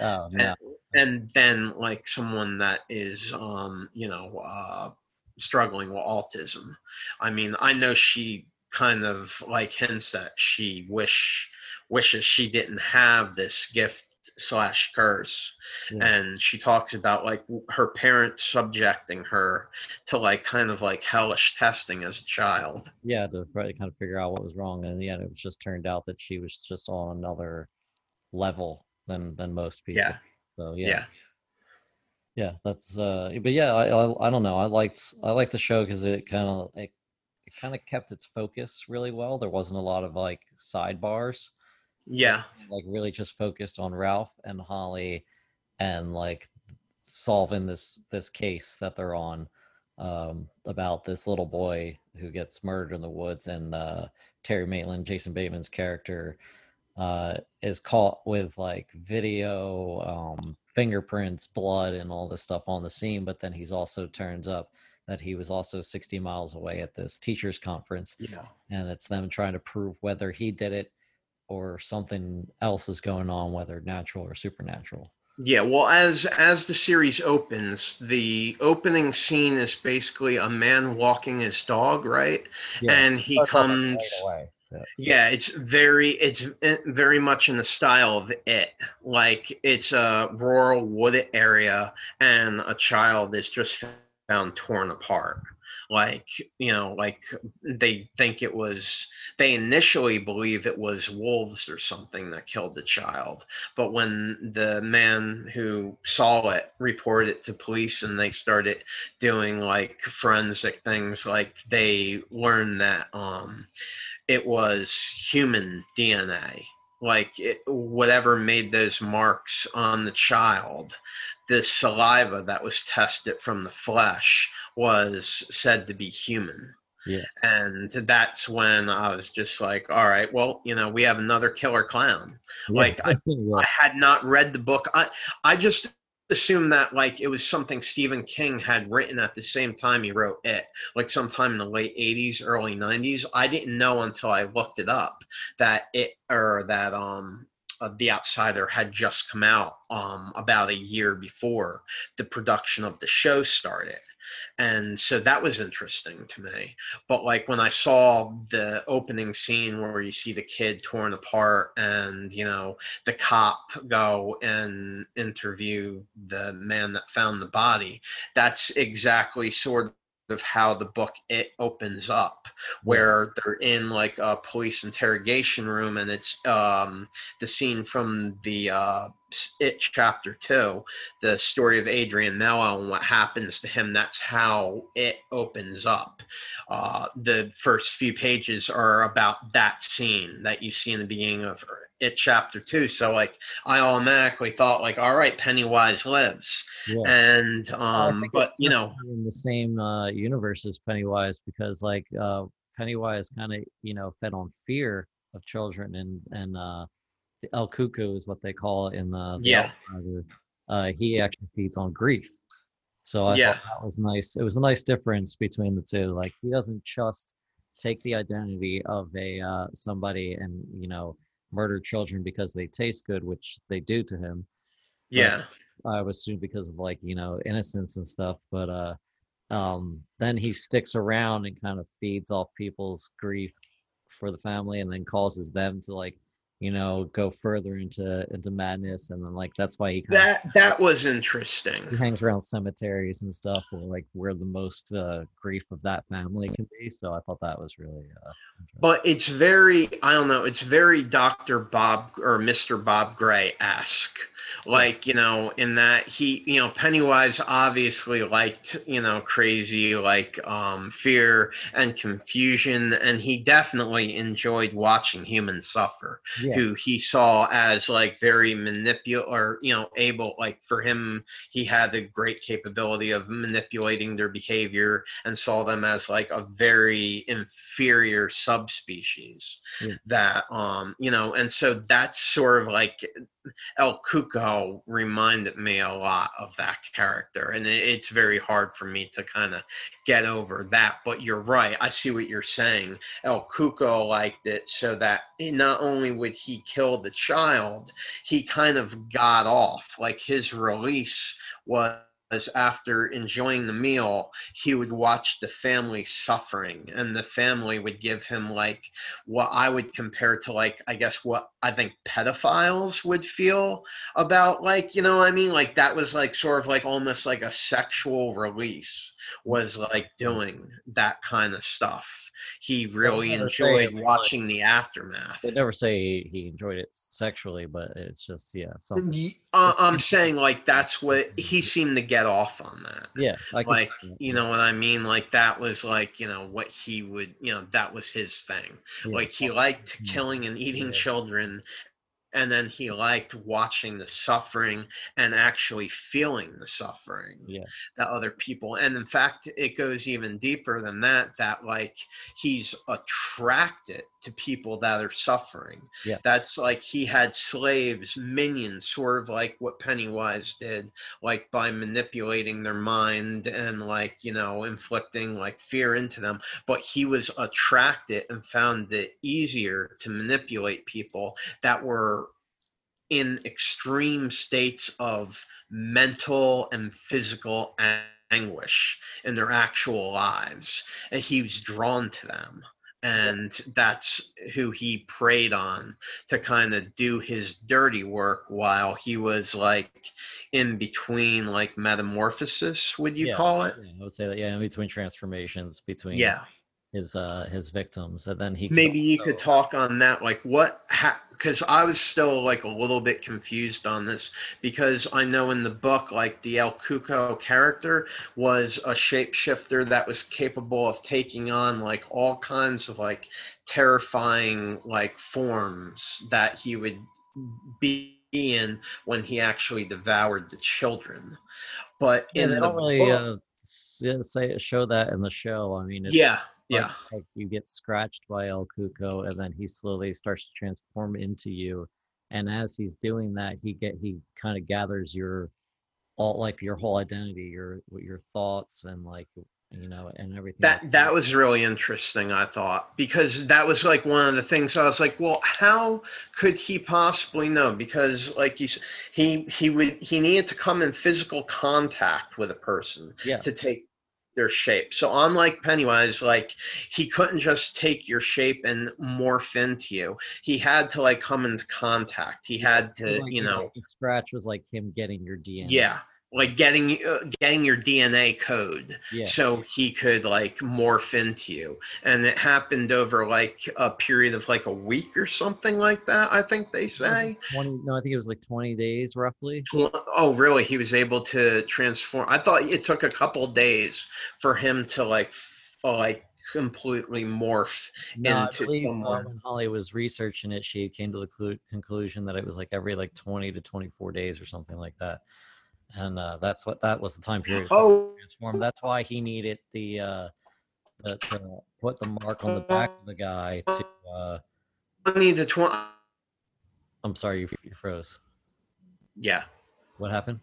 Oh no. and then like someone that is um you know uh struggling with autism i mean i know she kind of like hints that she wish wishes she didn't have this gift slash curse Yeah. and she talks about like her parents subjecting her to like kind of like hellish testing as a child yeah to to kind of figure out what was wrong and yeah it was just turned out that she was just on another level than than most people. Yeah so yeah, yeah. Yeah, that's uh but yeah I, I i don't know. I liked i liked the show because it kind of it, it kind of kept its focus really well. There wasn't a lot of like sidebars. Yeah. like really just focused on ralph and holly and like solving this this case that they're on um about this little boy who gets murdered in the woods and uh terry maitland jason bateman's character uh is caught with like video um fingerprints blood and all this stuff on the scene but then he's also turns up that he was also 60 miles away at this teachers conference yeah and it's them trying to prove whether he did it or something else is going on whether natural or supernatural Yeah, well, as as the series opens, the opening scene is basically a man walking his dog, right? Yeah. And he comes. right so- Yeah, it's very it's uh, very much in the style of it. Like it's a rural wooded area, and a child is just found torn apart. Like you know, like they think it was. They initially believe it was wolves or something that killed the child, but when the man who saw it reported it to police and they started doing like forensic things, like they learned that um it was human DNA. Like it, whatever made those marks on the child, the saliva that was tested from the flesh was said to be human. Yeah. And that's when I was just like, all right, well, you know, we have another killer clown. like, I- I had not read the book. I I just assumed that like it was something Stephen King had written at the same time he wrote it, like sometime in the late '80s, early '90s. I didn't know until I looked it up that it or that um uh, the Outsider had just come out um about a year before the production of the show started. And so that was interesting to me. But like when I saw the opening scene where you see the kid torn apart and, you know, the cop go and interview the man that found the body, that's exactly sort of how the book it opens up where they're in like a police interrogation room and it's um the scene from the uh it chapter 2 the story of Adrian Mellon and what happens to him that's how it opens up. Uh the first few pages are about that scene that you see in the beginning of it chapter 2 so like i automatically thought like all right pennywise lives. Yeah. and um think but you know in the same uh, universe as Pennywise because like uh, Pennywise kind of you know fed on fear of children and and uh, El Cuco is what they call it in the, the Yeah. Uh, he actually feeds on grief. So I Yeah. thought that was nice. It was a nice difference between the two. Like he doesn't just take the identity of a uh, somebody and you know murder children because they taste good, which they do to him. yeah I would assume because of like you know innocence and stuff. But uh, um, then he sticks around and kind of feeds off people's grief for the family, and then causes them to like you know go further into into madness, and then like that's why he that that was of, he interesting hangs around cemeteries and stuff, where like where the most uh, grief of that family can be. So I thought that was really uh, but it's very i don't know it's very dr bob or mr bob gray esque like you know in that he you know pennywise obviously liked you know crazy like um fear and confusion and he definitely enjoyed watching humans suffer. yeah, Yeah. who he saw as like very manipul or you know able like for him he had the great capability of manipulating their behavior and saw them as like a very inferior subspecies Yeah. that um you know and so that's sort of like El Cuco reminded me a lot of that character, and it's very hard for me to kind of get over that. But you're right; I see what you're saying. El Cuco liked it so that eh, not only would he kill the child, he kind of got off. Like his release was after enjoying the meal, he would watch the family suffering, and the family would give him like what I would compare to like I guess what I think pedophiles would feel about like you know what I mean like that was like sort of like almost like a sexual release was like doing that kind of stuff. He really enjoyed like- watching the aftermath. They never say he enjoyed it sexually, but it's just yeah, something. Uh, I'm saying like that's what he seemed to get off on that. Yeah, like you know what I mean? Like that was like you know what he would you know that was his thing. yeah. Like he liked killing and eating Yeah. children, and then he liked watching the suffering and actually feeling the suffering Yeah. that other people. And in fact, it goes even deeper than that. That like he's attracted to people that are suffering. Yeah. That's like he had slaves, minions, sort of like what Pennywise did, like by manipulating their mind and like you know inflicting like fear into them but he was attracted and found it easier to manipulate people that were in extreme states of mental and physical anguish in their actual lives and he was drawn to them and that's who he preyed on to kind of do his dirty work while he was like in between like metamorphosis would you Yeah, call it? Yeah, I would say that yeah, in between transformations between yeah his uh his victims, and then he maybe you could talk on that like what because i was still like a little bit confused on this because i know in the book like the el cuco character was a shapeshifter that was capable of taking on like all kinds of like terrifying like forms that he would be in when he actually devoured the children but Yeah, in they the don't really book, uh, say show that in the show. I mean, it's yeah yeah like you get scratched by El Cuco, and then he slowly starts to transform into you. And as he's doing that, he get he kind of gathers your all like your whole identity, your your thoughts, and like you know, and everything. That like that was really interesting, I thought, because that was like one of the things I was like, well, how could he possibly know? Because like he's he he would he needed to come in physical contact with a person yes. to take their shape. So unlike Pennywise, like he couldn't just take your shape and morph into you. He had to like come into contact. He had to, Like, you know, the scratch was like him getting your DNA. yeah, like getting uh, getting your DNA code yeah. so he could like morph into you and it happened over like a period of like a week or something like that i think they say Twenty? No, I think it was like twenty days roughly. Oh really he was able to transform i thought it took a couple days for him to like f- uh, like completely morph No, I into believe someone. when Holly was researching it, she came to the clu- conclusion that it was like every like 20 to 24 days or something like that. And uh, that's what that was the time period. oh transform. That's why he needed the uh, the to put the mark on the back of the guy to. Uh, 20 to 20 I'm sorry, you, you froze. yeah What happened?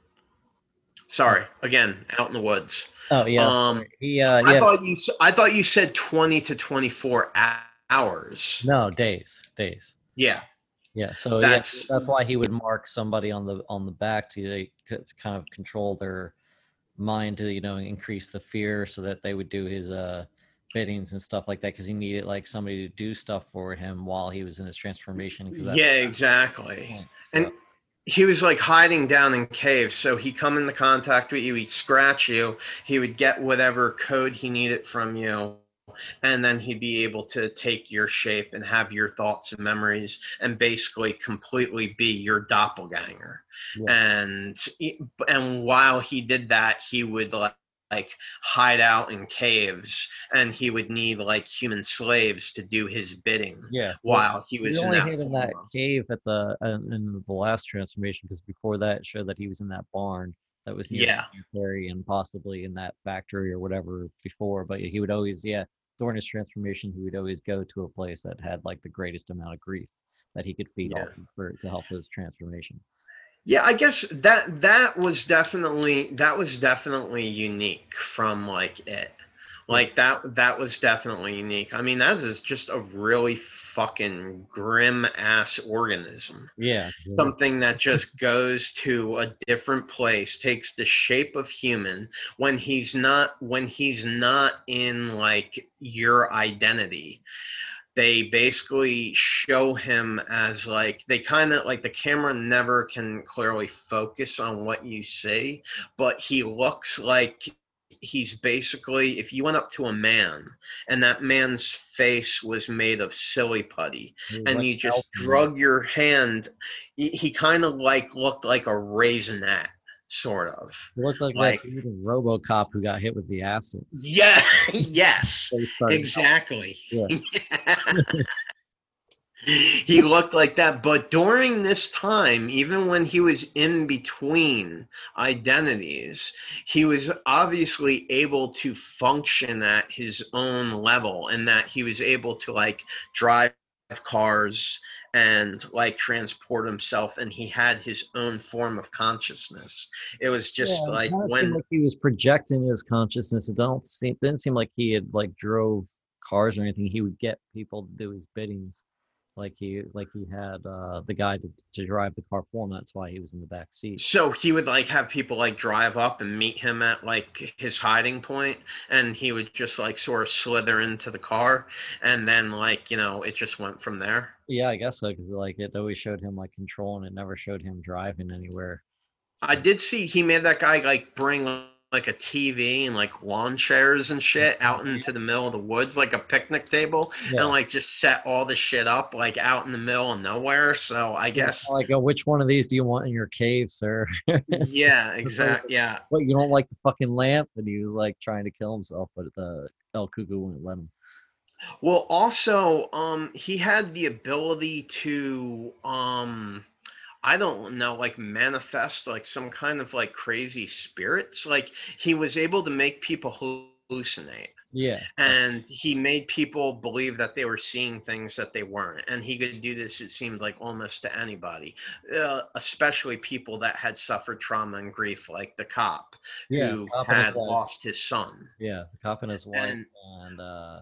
sorry again out in the woods Oh yeah, um he uh, i yeah. thought you i thought you said 20 to 24 hours No days, days. yeah Yeah, so That's- yeah, that's why he would mark somebody on the on the back to kind of control their mind to you know increase the fear so that they would do his uh biddings and stuff like that because he needed like somebody to do stuff for him while he was in his transformation. yeah exactly point, And so- he was like hiding down in caves so he come into contact with you he'd scratch you he would get whatever code he needed from you and then he'd be able to take your shape and have your thoughts and memories and basically completely be your doppelganger Yeah. and and while he did that he would like like hide out in caves and he would need like human slaves to do his bidding Yeah. while he was we in only that, in that cave at the uh, in the last transformation because before that it showed that he was in that barn that was near Yeah. And possibly in that factory or whatever before. But he would always, yeah, during his transformation, he would always go to a place that had like the greatest amount of grief that he could feed Yeah. off for to help his transformation. Yeah, I guess that that was definitely that was definitely unique from like it. Like that that was definitely unique. I mean, that is just a really fucking grim ass organism. Yeah. Something that just goes to a different place, takes the shape of human when he's not when he's not in like your identity they basically show him as like they kind of like the camera never can clearly focus on what you see but he looks like he's basically if you went up to a man and that man's face was made of silly putty He and you just drug your hand he, he kind of like looked like a raisinette sort of looked like, like- that RoboCop who got hit with the acid. yeah yes So he started- exactly Yeah. he looked like that but during this time even when he was in between identities he was obviously able to function at his own level and that he was able to like drive cars and like transport himself and he had his own form of consciousness it was just Yeah, like when like he was projecting his consciousness. It don't seem didn't seem like he had like drove cars or anything. He would get people to do his biddings, like he like he had uh the guy to, to drive the car for him. That's why he was in the back seat. So he would like have people like drive up and meet him at like his hiding point, and he would just like sort of slither into the car, and then like you know it just went from there. Yeah, I guess so. Cause like it always showed him like controlling. It never showed him driving anywhere. I did see he made that guy like bring like a TV and like lawn chairs and shit out into the middle of the woods, like a picnic table, Yeah. and like just set all the shit up like out in the middle of nowhere. So I guess like, oh, which one of these do you want in your cave, sir? yeah, exactly. yeah. But you don't like the fucking lamp? And he was like trying to kill himself, but the El Cuco wouldn't let him. Well, also, um, he had the ability to, um, I don't know, like manifest like some kind of like crazy spirits. Like he was able to make people hallucinate, Yeah. and he made people believe that they were seeing things that they weren't. And he could do this. It seemed like almost to anybody, uh, especially people that had suffered trauma and grief, like the cop Yeah. who cop had lost his son. Yeah, the cop and his wife And- and uh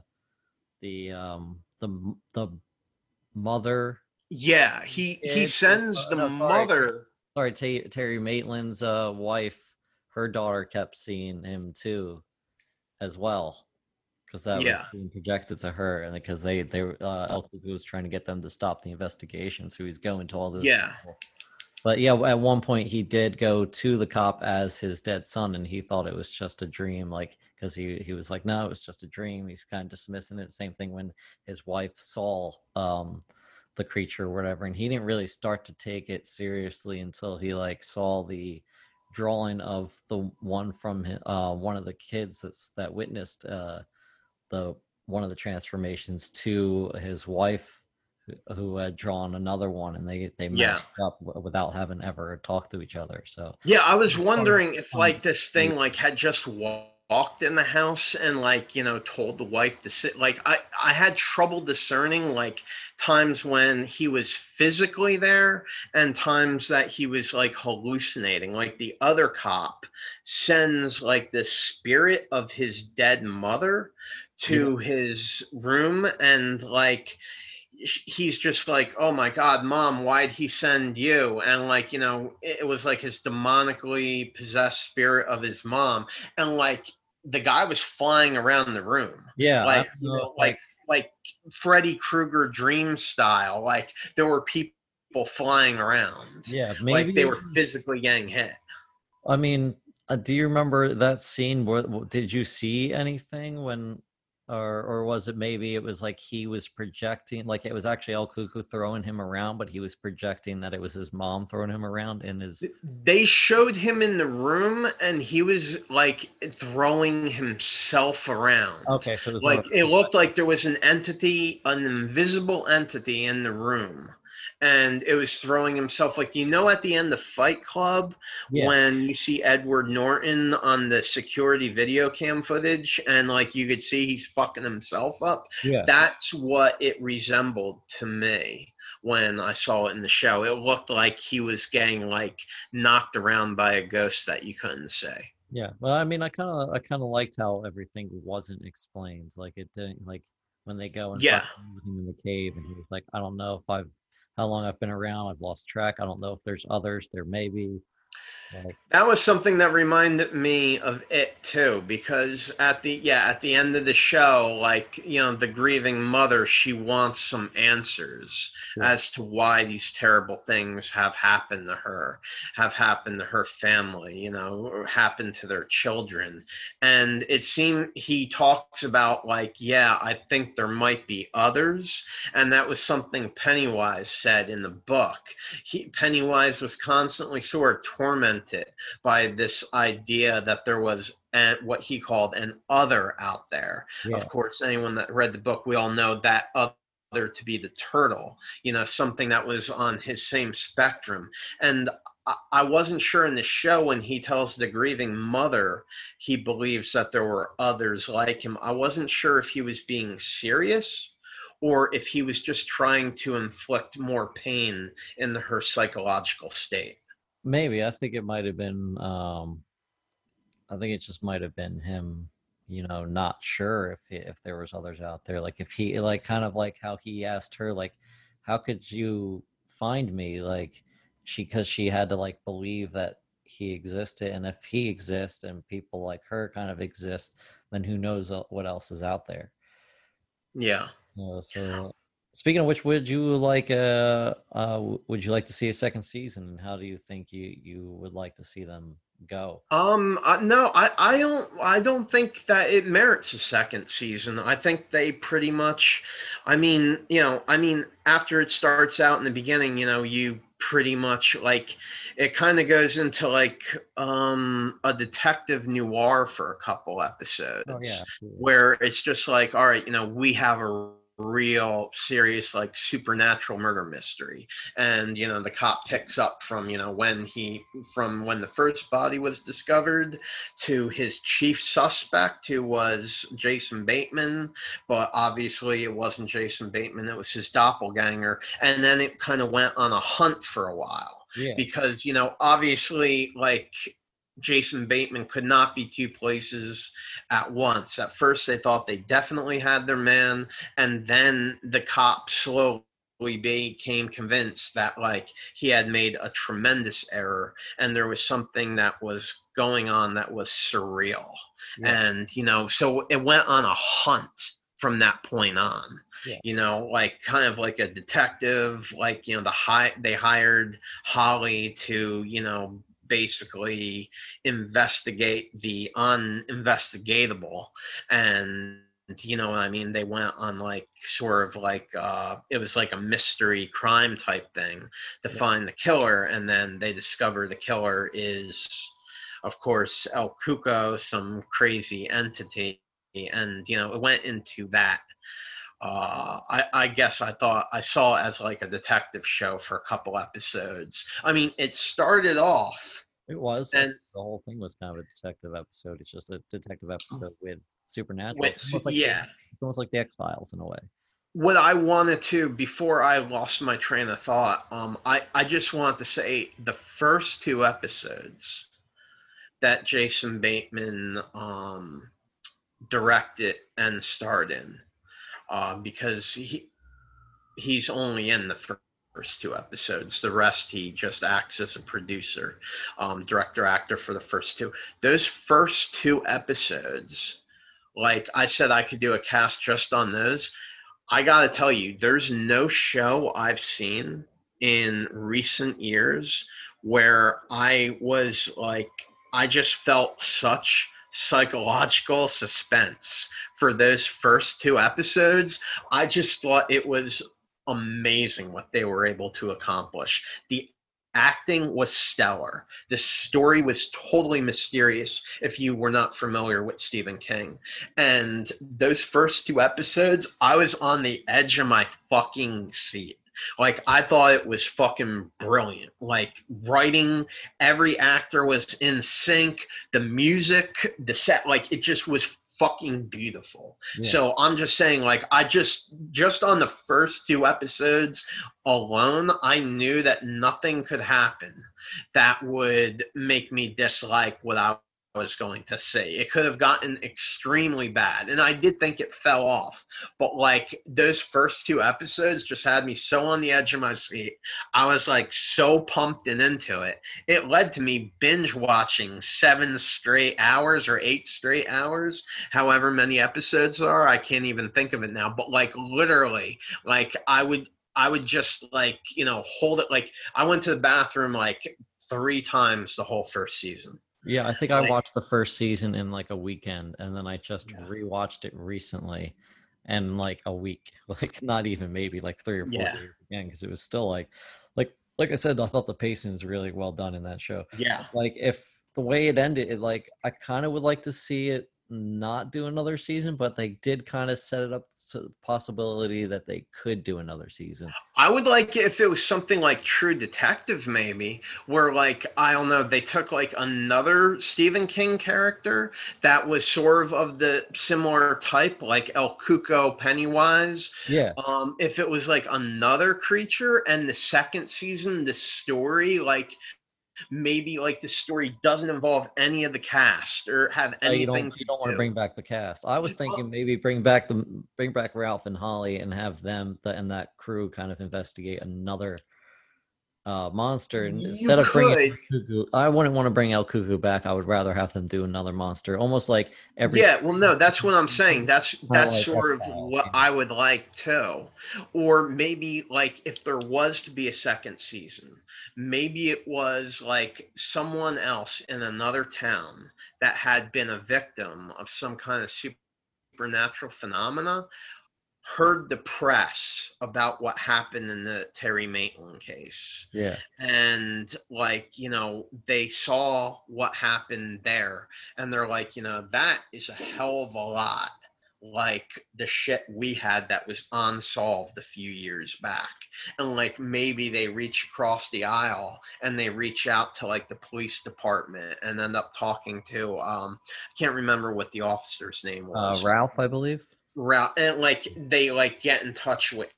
the um the the mother Yeah, he he It's- sends uh, the no, sorry. mother. sorry Ta- Terry Maitland's uh wife her daughter kept seeing him too as well because that was being projected to her and because they they were, uh El Cuco was trying to get them to stop the investigation so he's going to all those Yeah. people. but yeah at one point he did go to the cop as his dead son and he thought it was just a dream like because he he was like no it was just a dream he's kind of dismissing it same thing when his wife saw um the creature or whatever and he didn't really start to take it seriously until he like saw the drawing of the one from uh one of the kids that's that witnessed uh the one of the transformations to his wife who- who had drawn another one and they they Yeah. matched up without having ever talked to each other so Yeah, I was wondering if um, like this thing like had just wa- walked in the house and like you know told the wife to sit. Like I I had trouble discerning like times when he was physically there and times that he was like hallucinating. Like the other cop sends like the spirit of his dead mother to his room and like he's just like oh my god mom why'd he send you? And like you know it was like his demonically possessed spirit of his mom. And like the guy was flying around the room. Yeah like you know like like freddy krueger dream style like there were people flying around. Yeah maybe like they were physically getting hit. I mean, uh, do you remember that scene? Where, did you see anything when or or was it maybe it was like he was projecting like it was actually El Cuco throwing him around, but he was projecting that it was his mom throwing him around in his They showed him in the room and he was like throwing himself around. Okay, so it was Like it looked like there was an entity, an invisible entity in the room. And it was throwing himself like you know at the end of Fight Club yeah, when you see Edward Norton on the security video cam footage and like you could see he's fucking himself up. yeah. That's what it resembled to me when I saw it in the show. It looked like he was getting like knocked around by a ghost that you couldn't say. Yeah, well, I mean, I kind of, I kind of liked how everything wasn't explained. Like it didn't, like when they go and Yeah. him in the cave, and he was like, "I don't know if I've, how long I've been around. I've lost track. I don't know if there's others. There may be." That was something that reminded me of it too, because at the yeah at the end of the show, like you know, the grieving mother, she wants some answers Yeah. as to why these terrible things have happened to her, have happened to her family, you know, or happened to their children, and it seemed he talks about like yeah, I think there might be others, and that was something Pennywise said in the book. He Pennywise was constantly sort of tormented by this idea that there was an, what he called an other out there. yeah, Of course, anyone that read the book, we all know that other to be the turtle, you know, something that was on his same spectrum. And I- I wasn't sure in the show when he tells the grieving mother he believes that there were others like him. I wasn't sure if he was being serious or if he was just trying to inflict more pain in her psychological state. Maybe I think it might have been. um I think it just might have been him, you know, not sure if he, if there was others out there. Like if he, like, kind of like how he asked her, like, "How could you find me?" Like she, because she had to like believe that he existed, and if he exists and people like her kind of exist, then who knows what else is out there. Yeah. Uh, so, speaking of which, would you like uh, uh would you like to see a second season? And how do you think you you would like to see them go? Um, uh, no, I, I don't, I don't think that it merits a second season. I think they pretty much, I mean, you know, I mean, after it starts out in the beginning, you know, you pretty much like, it kind of goes into like, um, a detective noir for a couple episodes. Oh yeah, where it's just like, all right, you know, we have a real serious like supernatural murder mystery. And you know the cop picks up from you know when he from when the first body was discovered to his chief suspect who was jason bateman. But obviously it wasn't jason bateman it was his doppelganger. And then it kind of went on a hunt for a while yeah, because you know obviously like Jason Bateman could not be two places at once. At first, they thought they definitely had their man, and then the cops slowly became convinced that like he had made a tremendous error, and there was something that was going on that was surreal. Yeah. And you know, so it went on a hunt from that point on. Yeah. You know, like kind of like a detective, like you know, the high they hired Holly to, you know, basically investigate the uninvestigatable. And you know what i mean? They went on like sort of like uh it was like a mystery crime type thing to Yeah. find the killer. And then they discover the killer is of course el cuco some crazy entity. And you know it went into that uh, I, I guess I thought I saw it as like a detective show for a couple episodes. I mean, it started off it was. and the whole thing was kind of a detective episode. It's just a detective episode with supernatural. with, It's like the- yeah. it's almost like the X Files in a way. What I wanted to before I lost my train of thought, um, I I just wanted to say the first two episodes that Jason Bateman um, directed and starred in, uh, because he he's only in the fir- first two episodes. The rest he just acts as a producer, um, director, actor for the first two. Those first two episodes, like I said, I could do a cast just on those. I gotta tell you, there's no show I've seen in recent years where I was like, I just felt such psychological suspense for those first two episodes. I just thought it was amazing what they were able to accomplish. The acting was stellar. The story was totally mysterious if you were not familiar with Stephen King. And those first two episodes, I was on the edge of my fucking seat. Like I thought it was fucking brilliant. Like writing, every actor was in sync. The music, the set, like it just was fucking beautiful. Yeah. So I'm just saying, like, I just just on the first two episodes alone, I knew that nothing could happen that would make me dislike what I was going to say. It could have gotten extremely bad. And I did think it fell off. But like those first two episodes just had me so on the edge of my seat. I was like so pumped and into it. It led to me binge watching seven straight hours or eight straight hours, however many episodes are. I can't even think of it now. But like literally, like I would I would just like, you know, hold it like I went to the bathroom like three times the whole first season. Yeah, I think I watched the first season in like a weekend, and then I just Yeah. rewatched it recently, and like a week, like not even maybe like three or four Yeah. days again, because it was still like, like, like I said, I thought the pacing is really well done in that show. Yeah. Like if the way it ended, it like I kind of would like to see it not do another season, but they did kind of set it up to the possibility that they could do another season. I would like it if it was something like True Detective, maybe, where like I don't know, they took like another Stephen King character that was sort of of the similar type, like El Cuco Pennywise. Yeah, Um, if it was like another creature, and the second season, the story like maybe like the story doesn't involve any of the cast or have Oh, you anything. don't you don't want to bring back the cast. I was thinking maybe bring back the bring back Ralph and Holly and have them the, and that crew kind of investigate another uh monster You instead of bringing. El Cuco, I wouldn't want to bring El Cuco back. I would rather have them do another monster, almost like every yeah well no that's what i'm saying that's that's like sort of what yeah. i would like too or maybe like if there was to be a second season maybe it was like someone else in another town that had been a victim of some kind of supernatural phenomena heard the press about what happened in the terry maitland case. Yeah. And like you know they saw what happened there and they're like you know that is a hell of a lot like the shit we had that was unsolved a few years back. And like maybe they reach across the aisle and they reach out to like the police department and end up talking to um i can't remember what the officer's name uh, was. Ralph, I believe. Ra- and like they like get in touch with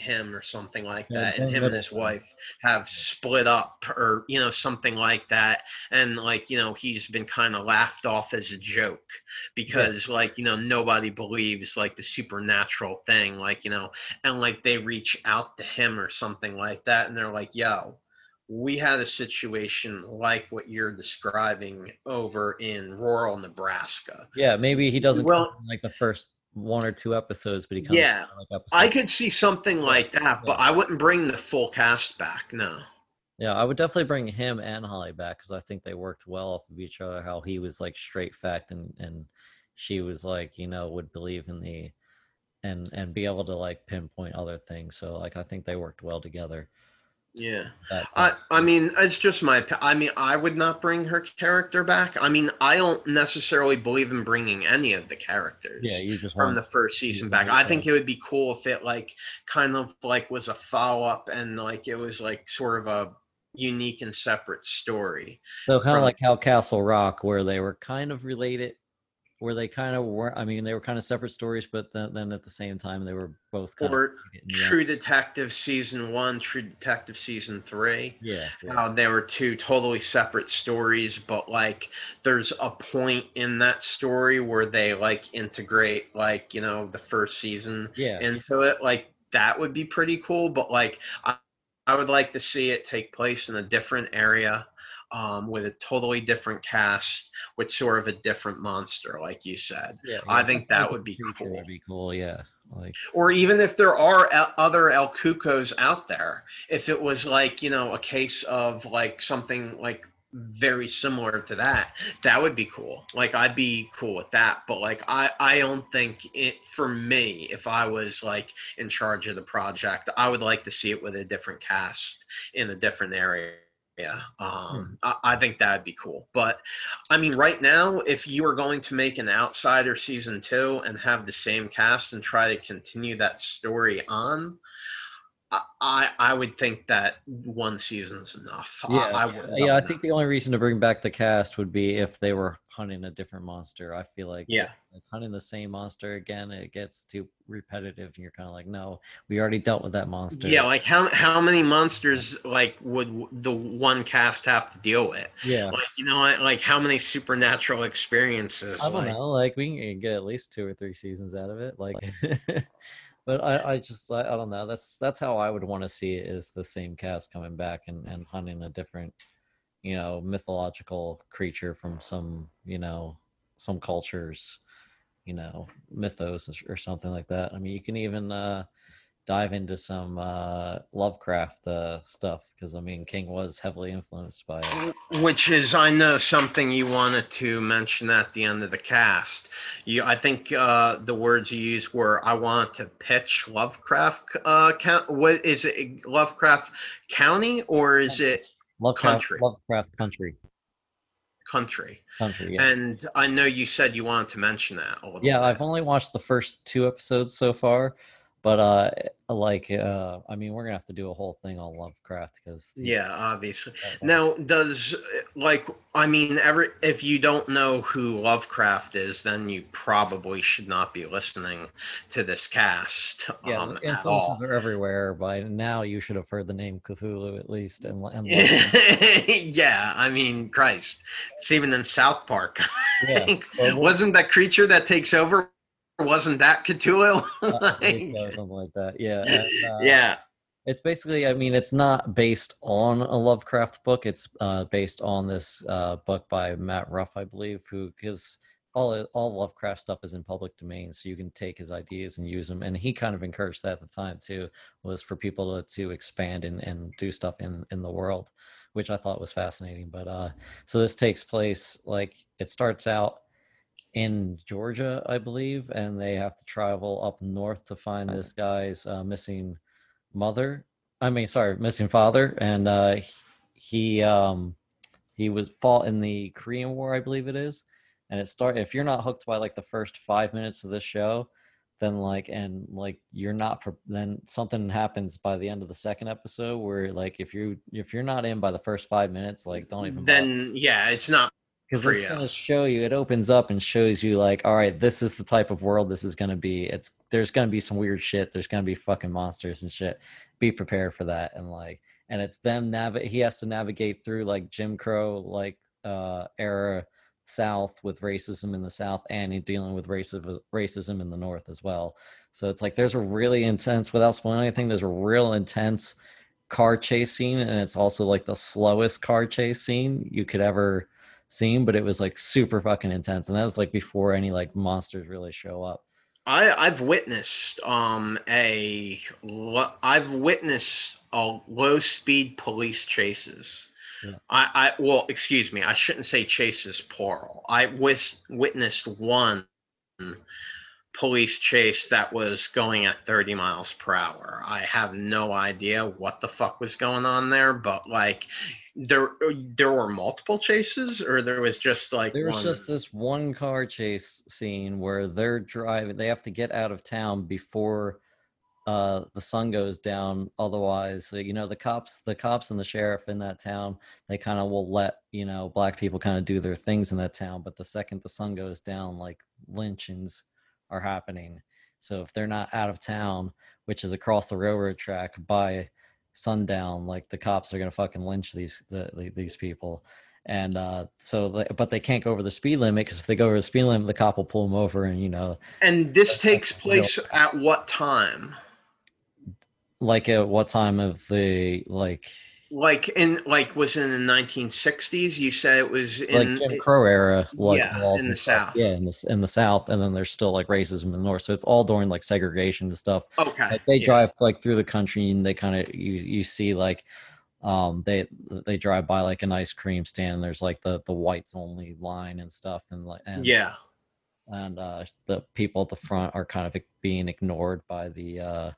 him or something like Yeah, that and him and his wife have split up or you know something like that and like you know he's been kind of laughed off as a joke because like you know nobody believes like the supernatural thing like you know and like they reach out to him or something like that and they're like yo we had a situation like what you're describing over in rural Nebraska. Yeah, maybe he doesn't Well- like the first one or two episodes, but he comes Yeah, like episode I could see something like that, but Yeah. I wouldn't bring the full cast back. No. Yeah, I would definitely bring him and Holly back because I think they worked well off of each other. How he was like straight fact and and she was like you know would believe in the and and be able to like pinpoint other things. So like I think they worked well together. Yeah. I, uh, I mean, it's just my I mean, I would not bring her character back. I mean, I don't necessarily believe in bringing any of the characters. yeah, you just from the first season back. I think it would be cool if it like kind of like was a follow up and like it was like sort of a unique and separate story. so kind of like how Castle Rock, where they were kind of related, where they kind of were. I mean, they were kind of separate stories, but then, then at the same time they were both kind Or of. True Detective season one, True Detective season three. Yeah, yeah. how they were two totally separate stories, but like there's a point in that story where they like integrate like, you know, the first season yeah. into it. Like that would be pretty cool, but like I, I would like to see it take place in a different area. Um, with a totally different cast, with sort of a different monster, like you said, yeah, I yeah. think that would be cool. Would be cool. Yeah, like or even if there are other El Cucos out there, if it was like you know a case of like something like very similar to that, that would be cool. Like I'd be cool with that. But like I, I don't think it for me, if I was like in charge of the project, I would like to see it with a different cast in a different area. Yeah, um, I, I think that'd be cool. But I mean, right now, if you were going to make an Outsider season two and have the same cast and try to continue that story on, I I, I would think that one season's enough. I- Yeah, I, yeah, wouldn't yeah. I think the only reason to bring back the cast would be if they were hunting a different monster. I feel like Yeah. like hunting the same monster again, it gets too repetitive, and you're kind of like, no, we already dealt with that monster. Yeah, like how how many monsters like would the one cast have to deal with? yeah. Like you know, like how many supernatural experiences? I don't like, know. Like we can get at least two or three seasons out of it. Like, but I, I just, I, I don't know. That's that's how I would want to see it. Is the same cast coming back and and hunting a different, you know, mythological creature from some, you know, some cultures, you know, mythos or something like that. I mean, you can even uh dive into some uh Lovecraft uh stuff because I mean, King was heavily influenced by it. Which is, I know, something you wanted to mention at the end of the cast. You, I think uh, the words you used were, "I want to pitch Lovecraft." Uh, count, what is it? Lovecraft County or is it Lovecraft, Country. Lovecraft country, country? country. Yeah. And I know you said you wanted to mention that a little. Yeah, bit. I've only watched the first two episodes so far, but uh, like, uh, I mean, we're gonna have to do a whole thing on Lovecraft because Yeah, obviously. Now, does like I mean, every if you don't know who Lovecraft is, then you probably should not be listening to this cast yeah, um, the at all. influences are everywhere. By now, you should have heard the name Cthulhu at least, and and yeah, I mean, Christ, it's even in South Park. Yeah, think. well, what- wasn't that creature that takes over? Wasn't that Cthulhu? Like, so, something like that. Yeah, and, uh, yeah, it's basically i mean it's not based on a lovecraft book it's uh, based on this uh, book by matt ruff i believe who because all all lovecraft stuff is in public domain so you can take his ideas and use them and he kind of encouraged that at the time too was for people to, to expand and, and do stuff in in the world which i thought was fascinating but uh so this takes place like it starts out in georgia i believe and they have to travel up north to find this guy's uh, missing mother i mean sorry missing father and uh he um he was fought in the korean war i believe it is and it start if you're not hooked by like the first five minutes of this show then like and like you're not then something happens by the end of the second episode where like if you if you're not in by the first five minutes like don't even bother then yeah, it's not. Because it's going to show you it opens up and shows you like all right this is the type of world this is going to be. It's there's going to be some weird shit. There's going to be fucking monsters and shit. Be prepared for that and like and it's them navigate he has to navigate through like jim crow like uh era south with racism in the south and he's dealing with racism racism in the north as well. So it's like there's a really intense without spoiling anything there's a real intense car chase scene and it's also like the slowest car chase scene you could ever seen but it was like super fucking intense and that was like before any like monsters really show up I I've witnessed um a I've witnessed a low speed police chases. Yeah. I I well excuse me I shouldn't say chases plural. I wis- witnessed one police chase that was going at 30 miles per hour. I have no idea what the fuck was going on there, but like there there were multiple chases or there was just like there was one? just this one car chase scene where they're driving they have to get out of town before uh the sun goes down otherwise you know the cops the cops and the sheriff in that town they kind of will let you know black people kind of do their things in that town but the second the sun goes down like lynchings are happening so if they're not out of town which is across the railroad track by sundown like the cops are gonna fucking lynch these the, the, these people and uh so they, but they can't go over the speed limit because if they go over the speed limit the cop will pull them over and you know and this takes that's real. place at what time? like at what time of the like like in like was in the 1960s you said it was in like Jim Crow era, like yeah, in the. South. Yeah, in the in the South, and then there's still like racism in the North. So it's all during like segregation and stuff. okay Like they yeah. drive like through the country, and they kind of you you see like um they they drive by like an ice cream stand and there's like the the whites only line and stuff and like and Yeah. and uh the people at the front are kind of being ignored by the uh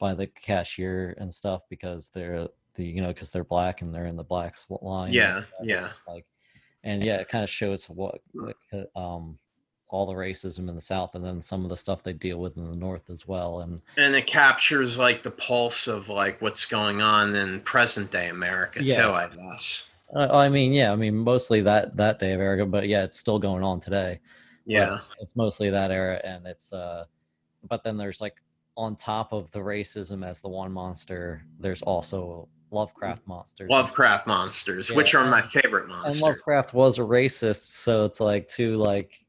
by the cashier and stuff because they're the you know because they're black and they're in the black line Yeah. and, Yeah. like and yeah it kind of shows what like, uh, um all the racism in the south and then some of the stuff they deal with in the north as well and And it captures like the pulse of like what's going on in present day America Yeah. too, I guess. uh, i mean yeah i mean mostly that that day of era but yeah it's still going on today but Yeah. it's mostly that era and it's uh but then there's like on top of the racism as the one monster there's also lovecraft monsters Lovecraft monsters, which are my favorite monsters. and lovecraft was a racist so it's like to like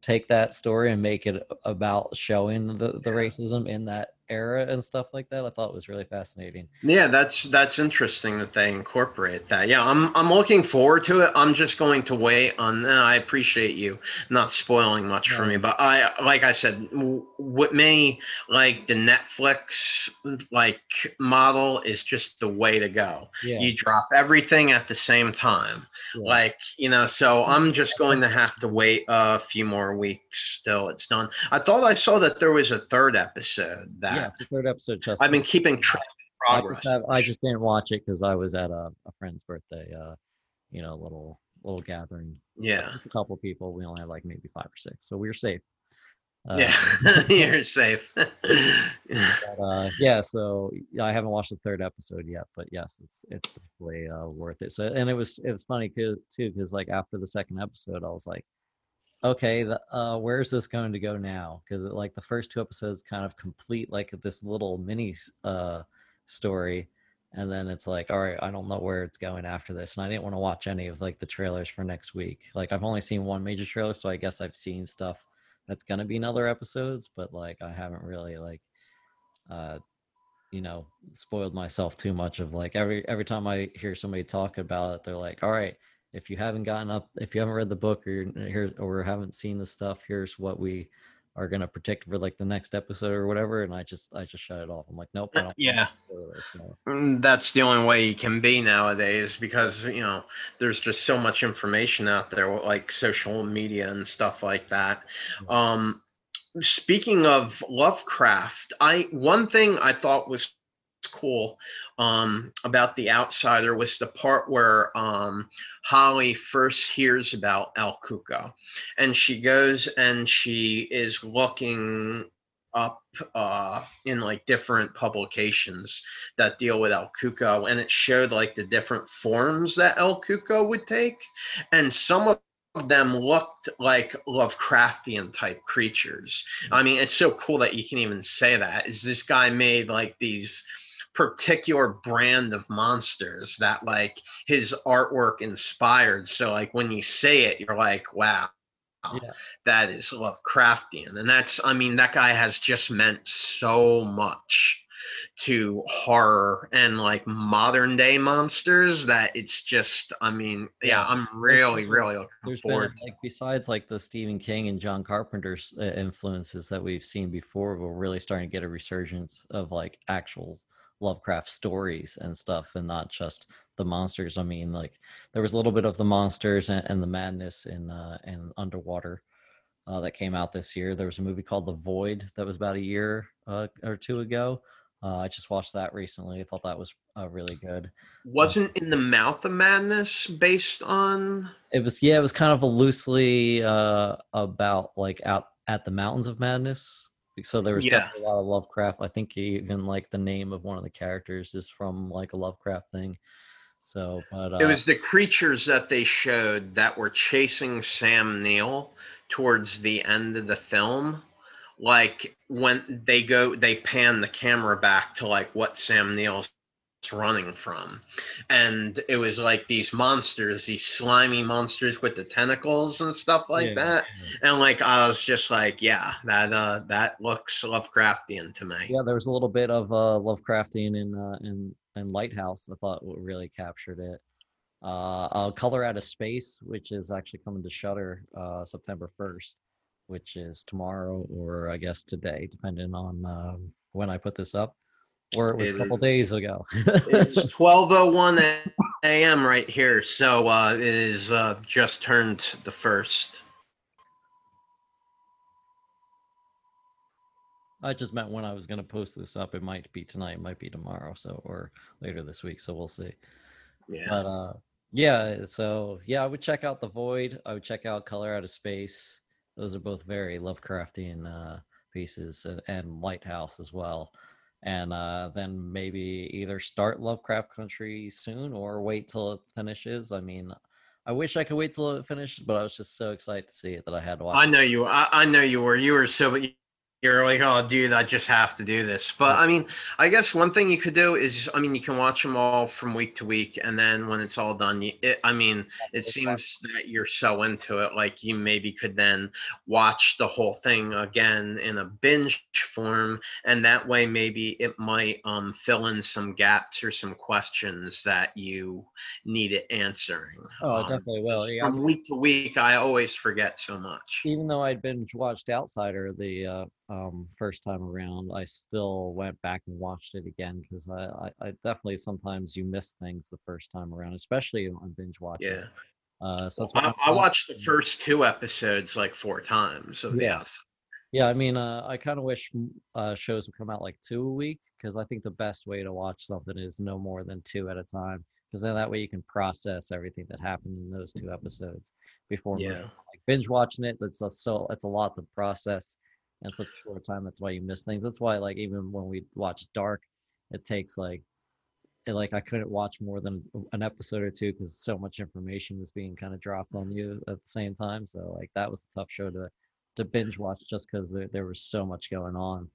take that story and make it about showing the, the Yeah. racism in that era and stuff like that i thought it was really fascinating Yeah, that's that's interesting that they incorporate that. Yeah, I'm I'm looking forward to it. I'm just going to wait on. Uh, I appreciate you not spoiling much for me, but I like I said, w- with me, like the Netflix like model is just the way to go. yeah You drop everything at the same time, yeah. like you know. So I'm just going to have to wait a few more weeks till it's done. I thought I saw that there was a third episode that yeah the third episode just I've been keeping track of I just, have, I just didn't watch it because I was at a, a friend's birthday, uh, you know, little little gathering. yeah. A couple people. We only had like maybe five or six, so we were safe. Uh, Yeah, you're safe. But, uh, yeah. So yeah, I haven't watched the third episode yet, but yes, it's it's definitely uh, worth it. So and it was it was funny 'cause- too because like after the second episode, I was like, okay, the, uh, where's this going to go now? Because like the first two episodes kind of complete like this little mini uh, story, and then it's like, all right, I don't know where it's going after this, and I didn't want to watch any of like the trailers for next week. Like I've only seen one major trailer, so I guess I've seen stuff that's gonna be in other episodes, but like I haven't really like uh you know spoiled myself too much of like every every time i hear somebody talk about it they're like all right if you haven't gotten up if you haven't read the book or here or haven't seen the stuff here's what we are going to predict for like the next episode or whatever and i just i just shut it off i'm like nope I don't Yeah. spoil this, so, Mm, That's the only way you can be nowadays because, you know, there's just so much information out there, like social media and stuff like that. Um, speaking of Lovecraft, I one thing I thought was cool um, about the outsider was the part where um, Holly first hears about El Cuco, and she goes and she is looking up uh, in like different publications that deal with El Cuco, and it showed like the different forms that El Cuco would take, and some of them looked like Lovecraftian type creatures. I mean, it's so cool that you can even say that. Is this guy made like these particular brand of monsters that like his artwork inspired? So like when you say it, you're like, wow. Yeah. That is Lovecraftian. And that's, I mean, that guy has just meant so much to horror and like modern day monsters that it's just i mean yeah, Yeah. i'm really been- really looking there's been forward like besides like the stephen king and john carpenter's uh, influences that we've seen before we're really starting to get a resurgence of like actual lovecraft stories and stuff and not just the monsters i mean like there was a little bit of the monsters and, and the madness in uh in underwater uh, that came out this year. There was a movie called the void that was about a year uh, or two ago. Uh, i just watched that recently. I thought that was uh, really good. Wasn't in the mouth of madness based on? It was yeah it was kind of a loosely uh about like out at the mountains of madness so there was Yeah. definitely a lot of lovecraft i think even like the name of one of the characters is from like a lovecraft thing so but uh, it was the creatures that they showed that were chasing sam neill towards the end of the film like when they go they pan the camera back to like what sam neill's running from. And it was like these monsters these slimy monsters with the tentacles and stuff like yeah, that. Yeah. and like i was just like yeah that uh that looks lovecraftian to me. Yeah there was a little bit of uh lovecraftian in uh in in lighthouse. I thought really captured it. Uh, uh color out of space which is actually coming to shutter uh september 1st which is tomorrow or i guess today depending on um, when i put this up or it was It a couple days ago. It's 12:01 a.m. right here, so uh, it is uh, just turned the first. I just meant when I was going to post this up. It might be tonight, it might be tomorrow, so or later this week. So we'll see. Yeah. But uh, yeah. So yeah, I would check out the Void. I would check out Color Out of Space. Those are both very Lovecraftian uh, pieces, and, and Lighthouse as well. And uh, then maybe either start Lovecraft Country soon or wait till it finishes. I mean, I wish I could wait till it finishes, but I was just so excited to see it that I had to watch. I it. know you. I, I know you were. You were so. You're like, oh, dude, I just have to do this. But I mean, I guess one thing you could do is, I mean, you can watch them all from week to week, and then when it's all done, you, it, I mean, it seems that you're so into it, like you maybe could then watch the whole thing again in a binge form, and that way maybe it might um fill in some gaps or some questions that you need it answering. Oh, Um, definitely will. Yeah, from week to week, I always forget so much. even though I'd binge watched Outsider the uh, um, first time around, I still went back and watched it again because I, I, I definitely sometimes you miss things the first time around, especially on binge watching. Yeah. Uh, so why I, I watched the first two episodes like four times of Yeah. Yeah, I mean, uh, I kind of wish uh, shows would come out like two a week because I think the best way to watch something is no more than two at a time because then that way you can process everything that happened in those two episodes before Yeah. like binge watching it that's a, so it's a lot to process in such a short time that's why you miss things. That's why like even when we watch dark it takes like it, like i couldn't watch more than an episode or two because so much information was being kind of dropped on you at the same time. So like that was a tough show to to binge watch just because there, there was so much going on.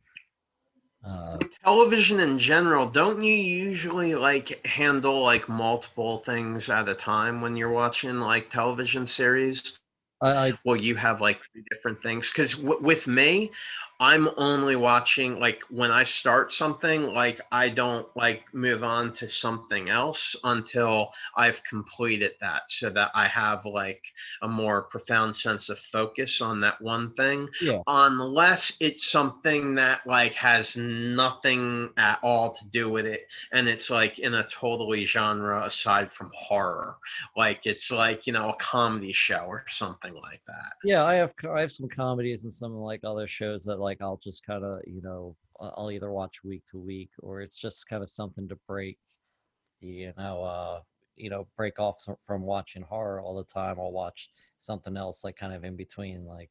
Uh Television in general, don't you usually like handle like multiple things at a time when you're watching like television series? I, I Well, you have like three different things. Because w- with me, I'm only watching like when I start something, like I don't like move on to something else until I've completed that so that I have like a more profound sense of focus on that one thing. Yeah. Unless it's something that like has nothing at all to do with it and it's like in a totally genre aside from horror. Like it's like, you know, a comedy show or something like that. yeah i have i have some comedies and some like other shows that like i'll just kind of you know i'll either watch week to week or it's just kind of something to break you know uh you know break off from watching horror all the time i'll watch something else like kind of in between like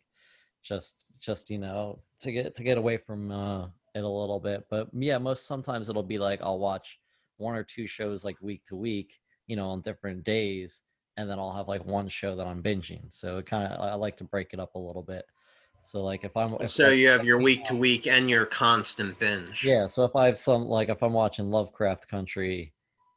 just just you know to get to get away from uh it a little bit but yeah most sometimes it'll be like i'll watch one or two shows like week to week you know on different days and then I'll have like one show that I'm binging. So it kind of I like to break it up a little bit. So like if I'm if So like- you have your week to week and your constant binge. yeah. So if I have some like if I'm watching Lovecraft Country,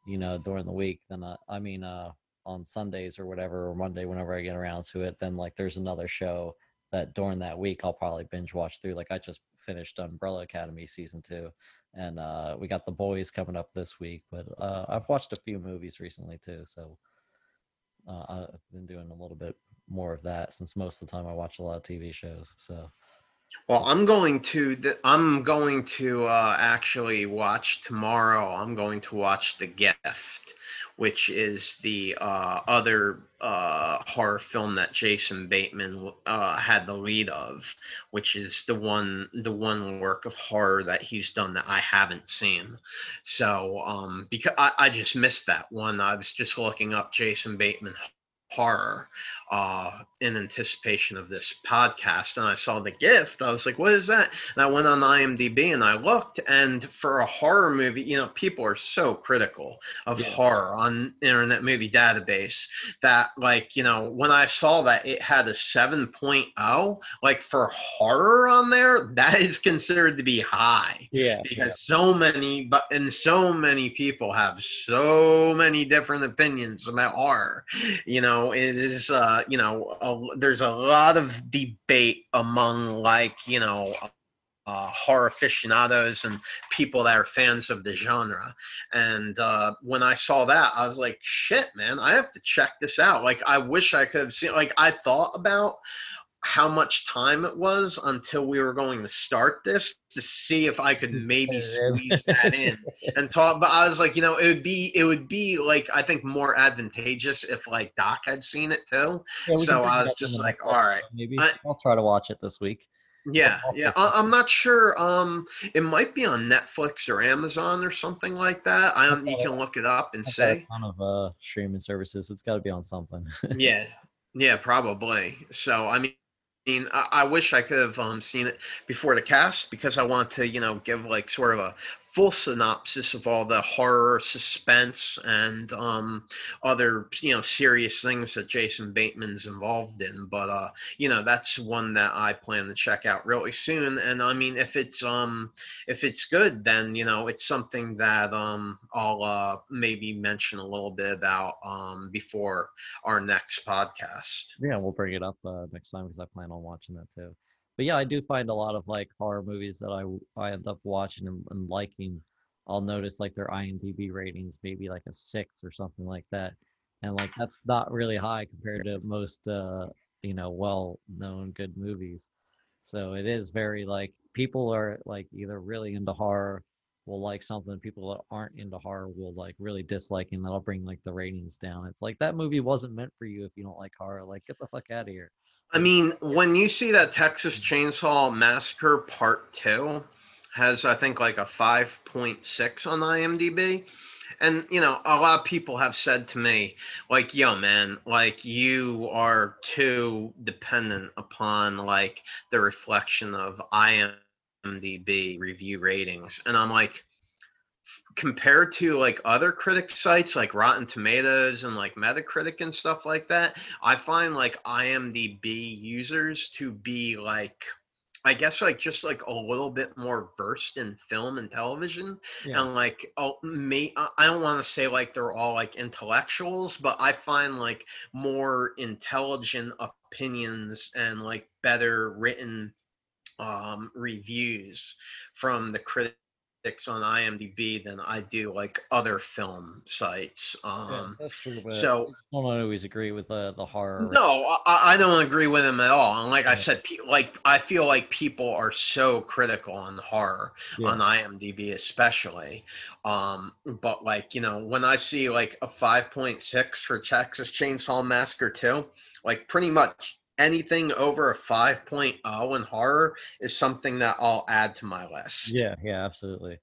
you know, during the week, then I, I mean uh on Sundays or whatever or Monday whenever I get around to it, then like there's another show that during that week I'll probably binge watch through. Like I just finished Umbrella Academy season two, and uh we got the boys coming up this week. But uh I've watched a few movies recently too, so uh, I've been doing a little bit more of that since most of the time I watch a lot of TV shows. So Well, I'm going to I'm going to uh, actually watch tomorrow. I'm going to watch The Gift, which is the uh, other uh, horror film that Jason Bateman uh, had the lead of, which is the one the one work of horror that he's done that I haven't seen. So um, because I, I just missed that one. I was just looking up Jason Bateman horror uh, in anticipation of this podcast, and I saw the gift. I was like, "What is that?" And I went on IMDb and I looked, and for a horror movie, you know, people are so critical of Yeah. horror on Internet Movie Database that, like, you know, when I saw that it had a 7.0, like for horror on there, that is considered to be high yeah, because so many but and so many people have so many different opinions about horror you know it is uh you know a, there's a lot of debate among like you know uh, horror aficionados and people that are fans of the genre. And uh, when i saw that i was like shit man i have to check this out. Like i wish i could have seen like i thought about how much time it was until we were going to start this to see if I could maybe Fit it in. squeeze that in and talk. But I was like, you know, it would be it would be like I think more advantageous if like Doc had seen it too. Yeah, So I was just like, all right. maybe I- I'll try to watch it this week. Yeah, yeah. I, I'm not sure. Um, it might be on Netflix or Amazon or something like that. I. You can look it up and got a ton of uh, streaming services. It's got to be on something. yeah, yeah, probably. So I mean. I I wish I could have um, seen it before the cast because I want to, you know, give like sort of a full synopsis of all the horror, suspense, and um, other, you know, serious things that Jason Bateman's involved in. But uh, you know, that's one that I plan to check out really soon. And I mean, if it's um, if it's good, then you know, it's something that um, I'll uh, maybe mention a little bit about um, before our next podcast. yeah, we'll bring it up uh, next time because I plan on watching that too. But yeah, I do find a lot of like horror movies that I I end up watching and, and liking. I'll notice like their IMDb ratings, maybe like a six or something like that, and like that's not really high compared to most uh, you know well-known good movies. So it is very like people are like either really into horror will like something people that aren't into horror will like really dislike and that'll bring like the ratings down it's like that movie wasn't meant for you if you don't like horror like get the fuck out of here I mean, when you see that Texas Chainsaw Massacre Part 2 has, I think, like a 5.6 on IMDb. And, you know, a lot of people have said to me, like, yo, man, like, you are too dependent upon, like, the reflection of IMDb review ratings. And I'm like, compared to like other critic sites like Rotten Tomatoes and like Metacritic and stuff like that, I find like IMDb users to be like I guess like just like a little bit more versed in film and television. Yeah. And like oh me I don't want to say like they're all like intellectuals but I find like more intelligent opinions and like better written um reviews from the critics on IMDb than I do like other film sites Yeah, um that's true so I don't always agree with uh, the horror no, I, I don't agree with him at all. And like I said, pe- like I feel like people are so critical on horror Yeah. on IMDb, especially. Um, but like you know, when I see like a five point six for Texas Chainsaw Massacre two, like pretty much anything over a 5.0 in horror is something that I'll add to my list. yeah yeah absolutely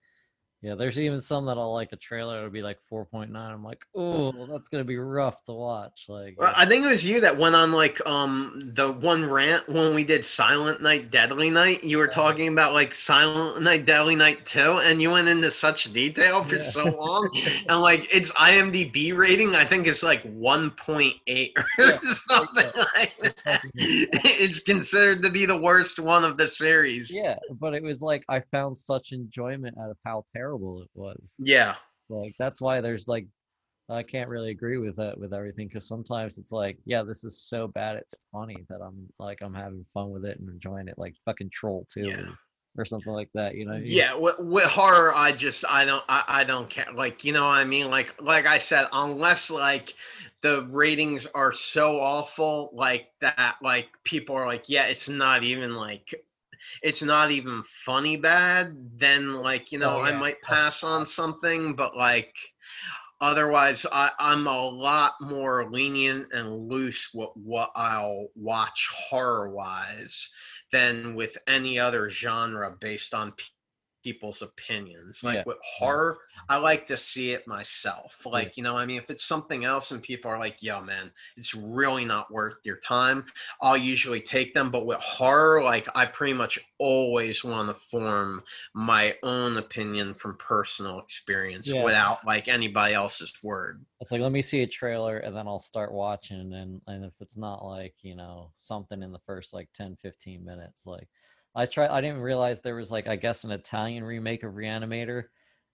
yeah there's even some that i'll like a trailer it'll be like 4.9 i'm like oh that's gonna be rough to watch like Well, I think it was you that went on like um the one rant when we did Silent Night, Deadly Night. You were Yeah. talking about like Silent Night, Deadly Night 2, and you went into such detail for Yeah. so long. and like its IMDb rating, I think it's like 1.8 or Yeah, something like It's that. It's considered to be the worst one of the series. yeah but it was like i found such enjoyment out of how terrible it was Yeah. like that's why there's like i can't really agree with that with everything because sometimes it's like yeah this is so bad it's funny that i'm like i'm having fun with it and enjoying it like fucking troll too. Yeah. or, or something like that you know what I mean? Yeah, with, with horror, I just I don't I, I don't care. Like you know what I mean? Like like I said, unless like the ratings are so awful, like that, like people are like, yeah, it's not even like it's not even funny bad. Then like you know Oh, I might pass on something, but like otherwise I, i'm a lot more lenient and loose what what i'll watch horror wise than with any other genre based on people's opinions like Yeah. with horror i like to see it myself like you know i mean if it's something else and people are like yo man it's really not worth your time i'll usually take them but with horror like i pretty much always want to form my own opinion from personal experience Yeah. without like anybody else's word. It's like let me see a trailer and then I'll start watching and and if it's not like, you know, something in the first like 10 15 minutes like I try I didn't realize there was like I guess an Italian remake of Reanimator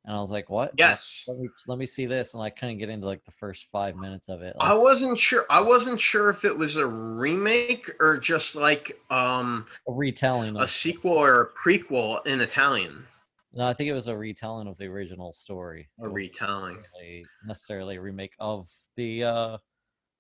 and I was like, "What?" Yes. Let me let me see this and I couldn't get into like the first 5 minutes of it. I wasn't sure I wasn't sure if it was a remake or just like um a retelling a sequel or a prequel in Italian. No, I think it was a retelling of the original story. A retelling. necessarily- necessarily a remake of the uh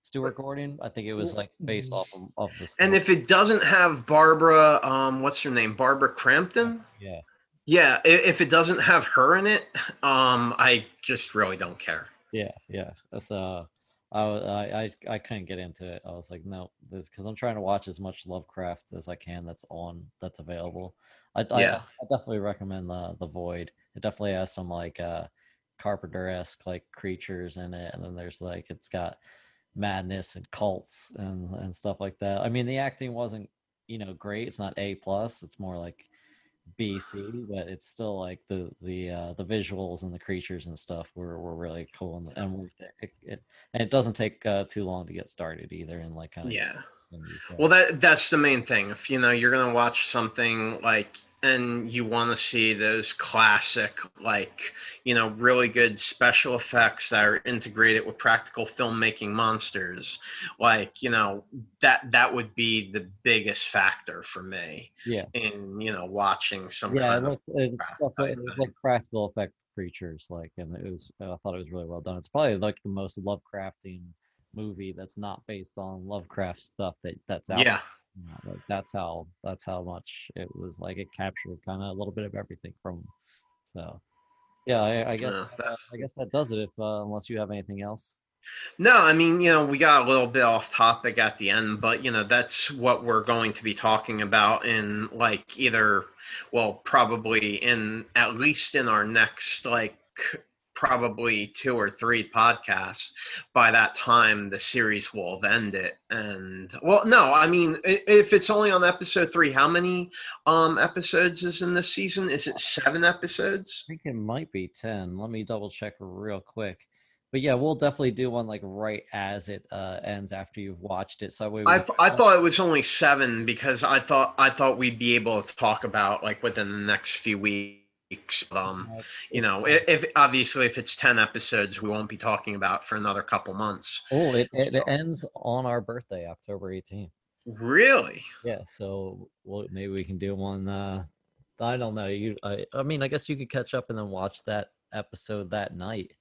Stuart Gordon. I think it was like based off of, of the. And if it doesn't have Barbara, um, what's her name? Barbara Crampton. yeah, Yeah, if it doesn't have her in it, um, I just really don't care. yeah, yeah. That's uh, I I I, I couldn't get into it. I was like, no, this because I'm trying to watch as much Lovecraft as I can. That's on. That's available. I I, Yeah. I definitely recommend the the Void. It definitely has some like uh Carpenter esque like creatures in it, and then there's like it's got madness and cults and and stuff like that. I mean, the acting wasn't you know great. It's not A plus. It's more like B C, but it's still like the the uh, the visuals and the creatures and stuff were, were really cool and and it, it and it doesn't take uh, too long to get started either and like kind of Yeah. Well, that that's the main thing. If you know you're gonna watch something like and you want to see those classic, like you know, really good special effects that are integrated with practical filmmaking monsters, like you know that that would be the biggest factor for me yeah. in you know watching some yeah it kind of looked, it's stuff type it was like practical effect creatures like and it was i thought it was really well done. It's probably like the most lovecraftian movie that's not based on lovecraft stuff that that's out yeah. you like that's how that's how much it was like it captured kind of a little bit of everything from so yeah i, I guess uh, i guess that does it if uh, unless you have anything else. No, I mean, you know, we got a little bit off topic at the end, but you know, that's what we're going to be talking about in like either, well, probably in at least in our next like probably two or three podcasts. By that time, the series will have ended. And well, no, I mean, if it's only on episode three, how many um episodes is in this season? Is it seven episodes? i think it might be 10 let me double check real quick but yeah we'll definitely do one like right as it uh ends after you've watched it so we I, I thought it was only seven because I thought I thought we'd be able to talk about like within the next few weeks. Um, you know, if, if obviously if it's ten episodes, we won't be talking about for another couple months. oh it, it, it ends on our birthday october 18th Really? Yeah, so well, maybe we can do one. Uh, I don't know. You, I, I mean, I guess you could catch up and then watch that episode that night.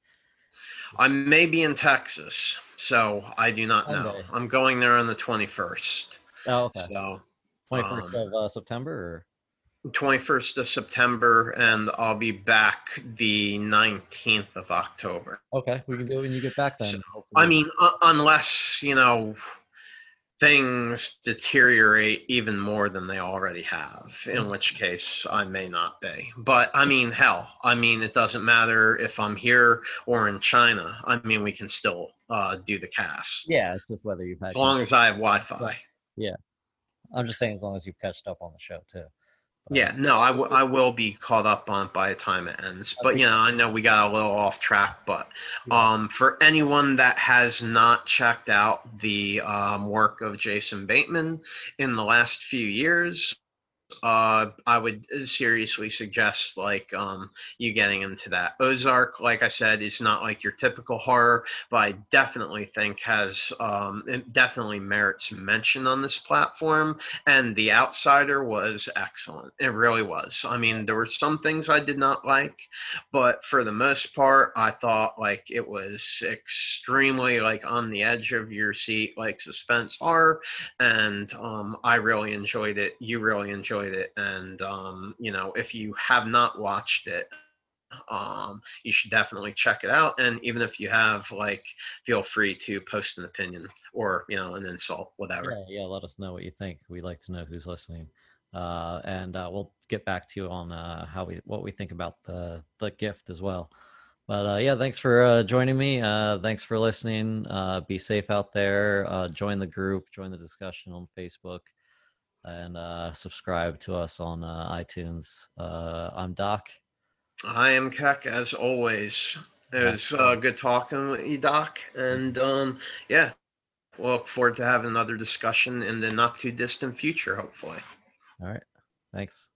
I may be in Texas, so I do not know. Sunday. I'm going there on the twenty first. Oh, okay. So Twenty first um, of uh, September. 21st of September, and I'll be back the 19th of October. Okay, we can do it when you get back then. So. I mean, uh, unless you know things deteriorate even more than they already have, in which case I may not be. But I mean, hell, I mean, it doesn't matter if I'm here or in China. I mean, we can still uh, do the cast yeah, it's just whether you've had. as long as I have Wi-Fi. Yeah. I'm just saying, as long as you've catched up on the show too. Yeah, no, I, w- I will be caught up on it by the time it ends. But you know, I know we got a little off track. But um, for anyone that has not checked out the um, work of Jason Bateman in the last few years, uh, I would seriously suggest like um, you getting into that. Ozark, like I said, is not like your typical horror, but I definitely think has um, it definitely merits mention on this platform. And The Outsider was excellent. It really was. I mean, there were some things I did not like, but for the most part, I thought like it was extremely like on the edge of your seat, like suspense horror and um, I really enjoyed it. You really enjoyed it, and um, you know, if you have not watched it, um, you should definitely check it out. And even if you have, like, feel free to post an opinion or you know an insult, whatever. yeah, yeah. Let us know what you think. We'd like to know who's listening, uh, and uh, we'll get back to you on uh, how we what we think about the the gift as well. But uh, yeah, thanks for uh, joining me. Uh, thanks for listening. Be safe out there. Join the group. Join the discussion on Facebook, and uh, subscribe to us on uh, iTunes. Uh, I'm Doc. I am Keck as always. It was uh, good talking with you, Doc, and um, yeah, we'll look forward to having another discussion in the not too distant future, hopefully. All right. Thanks.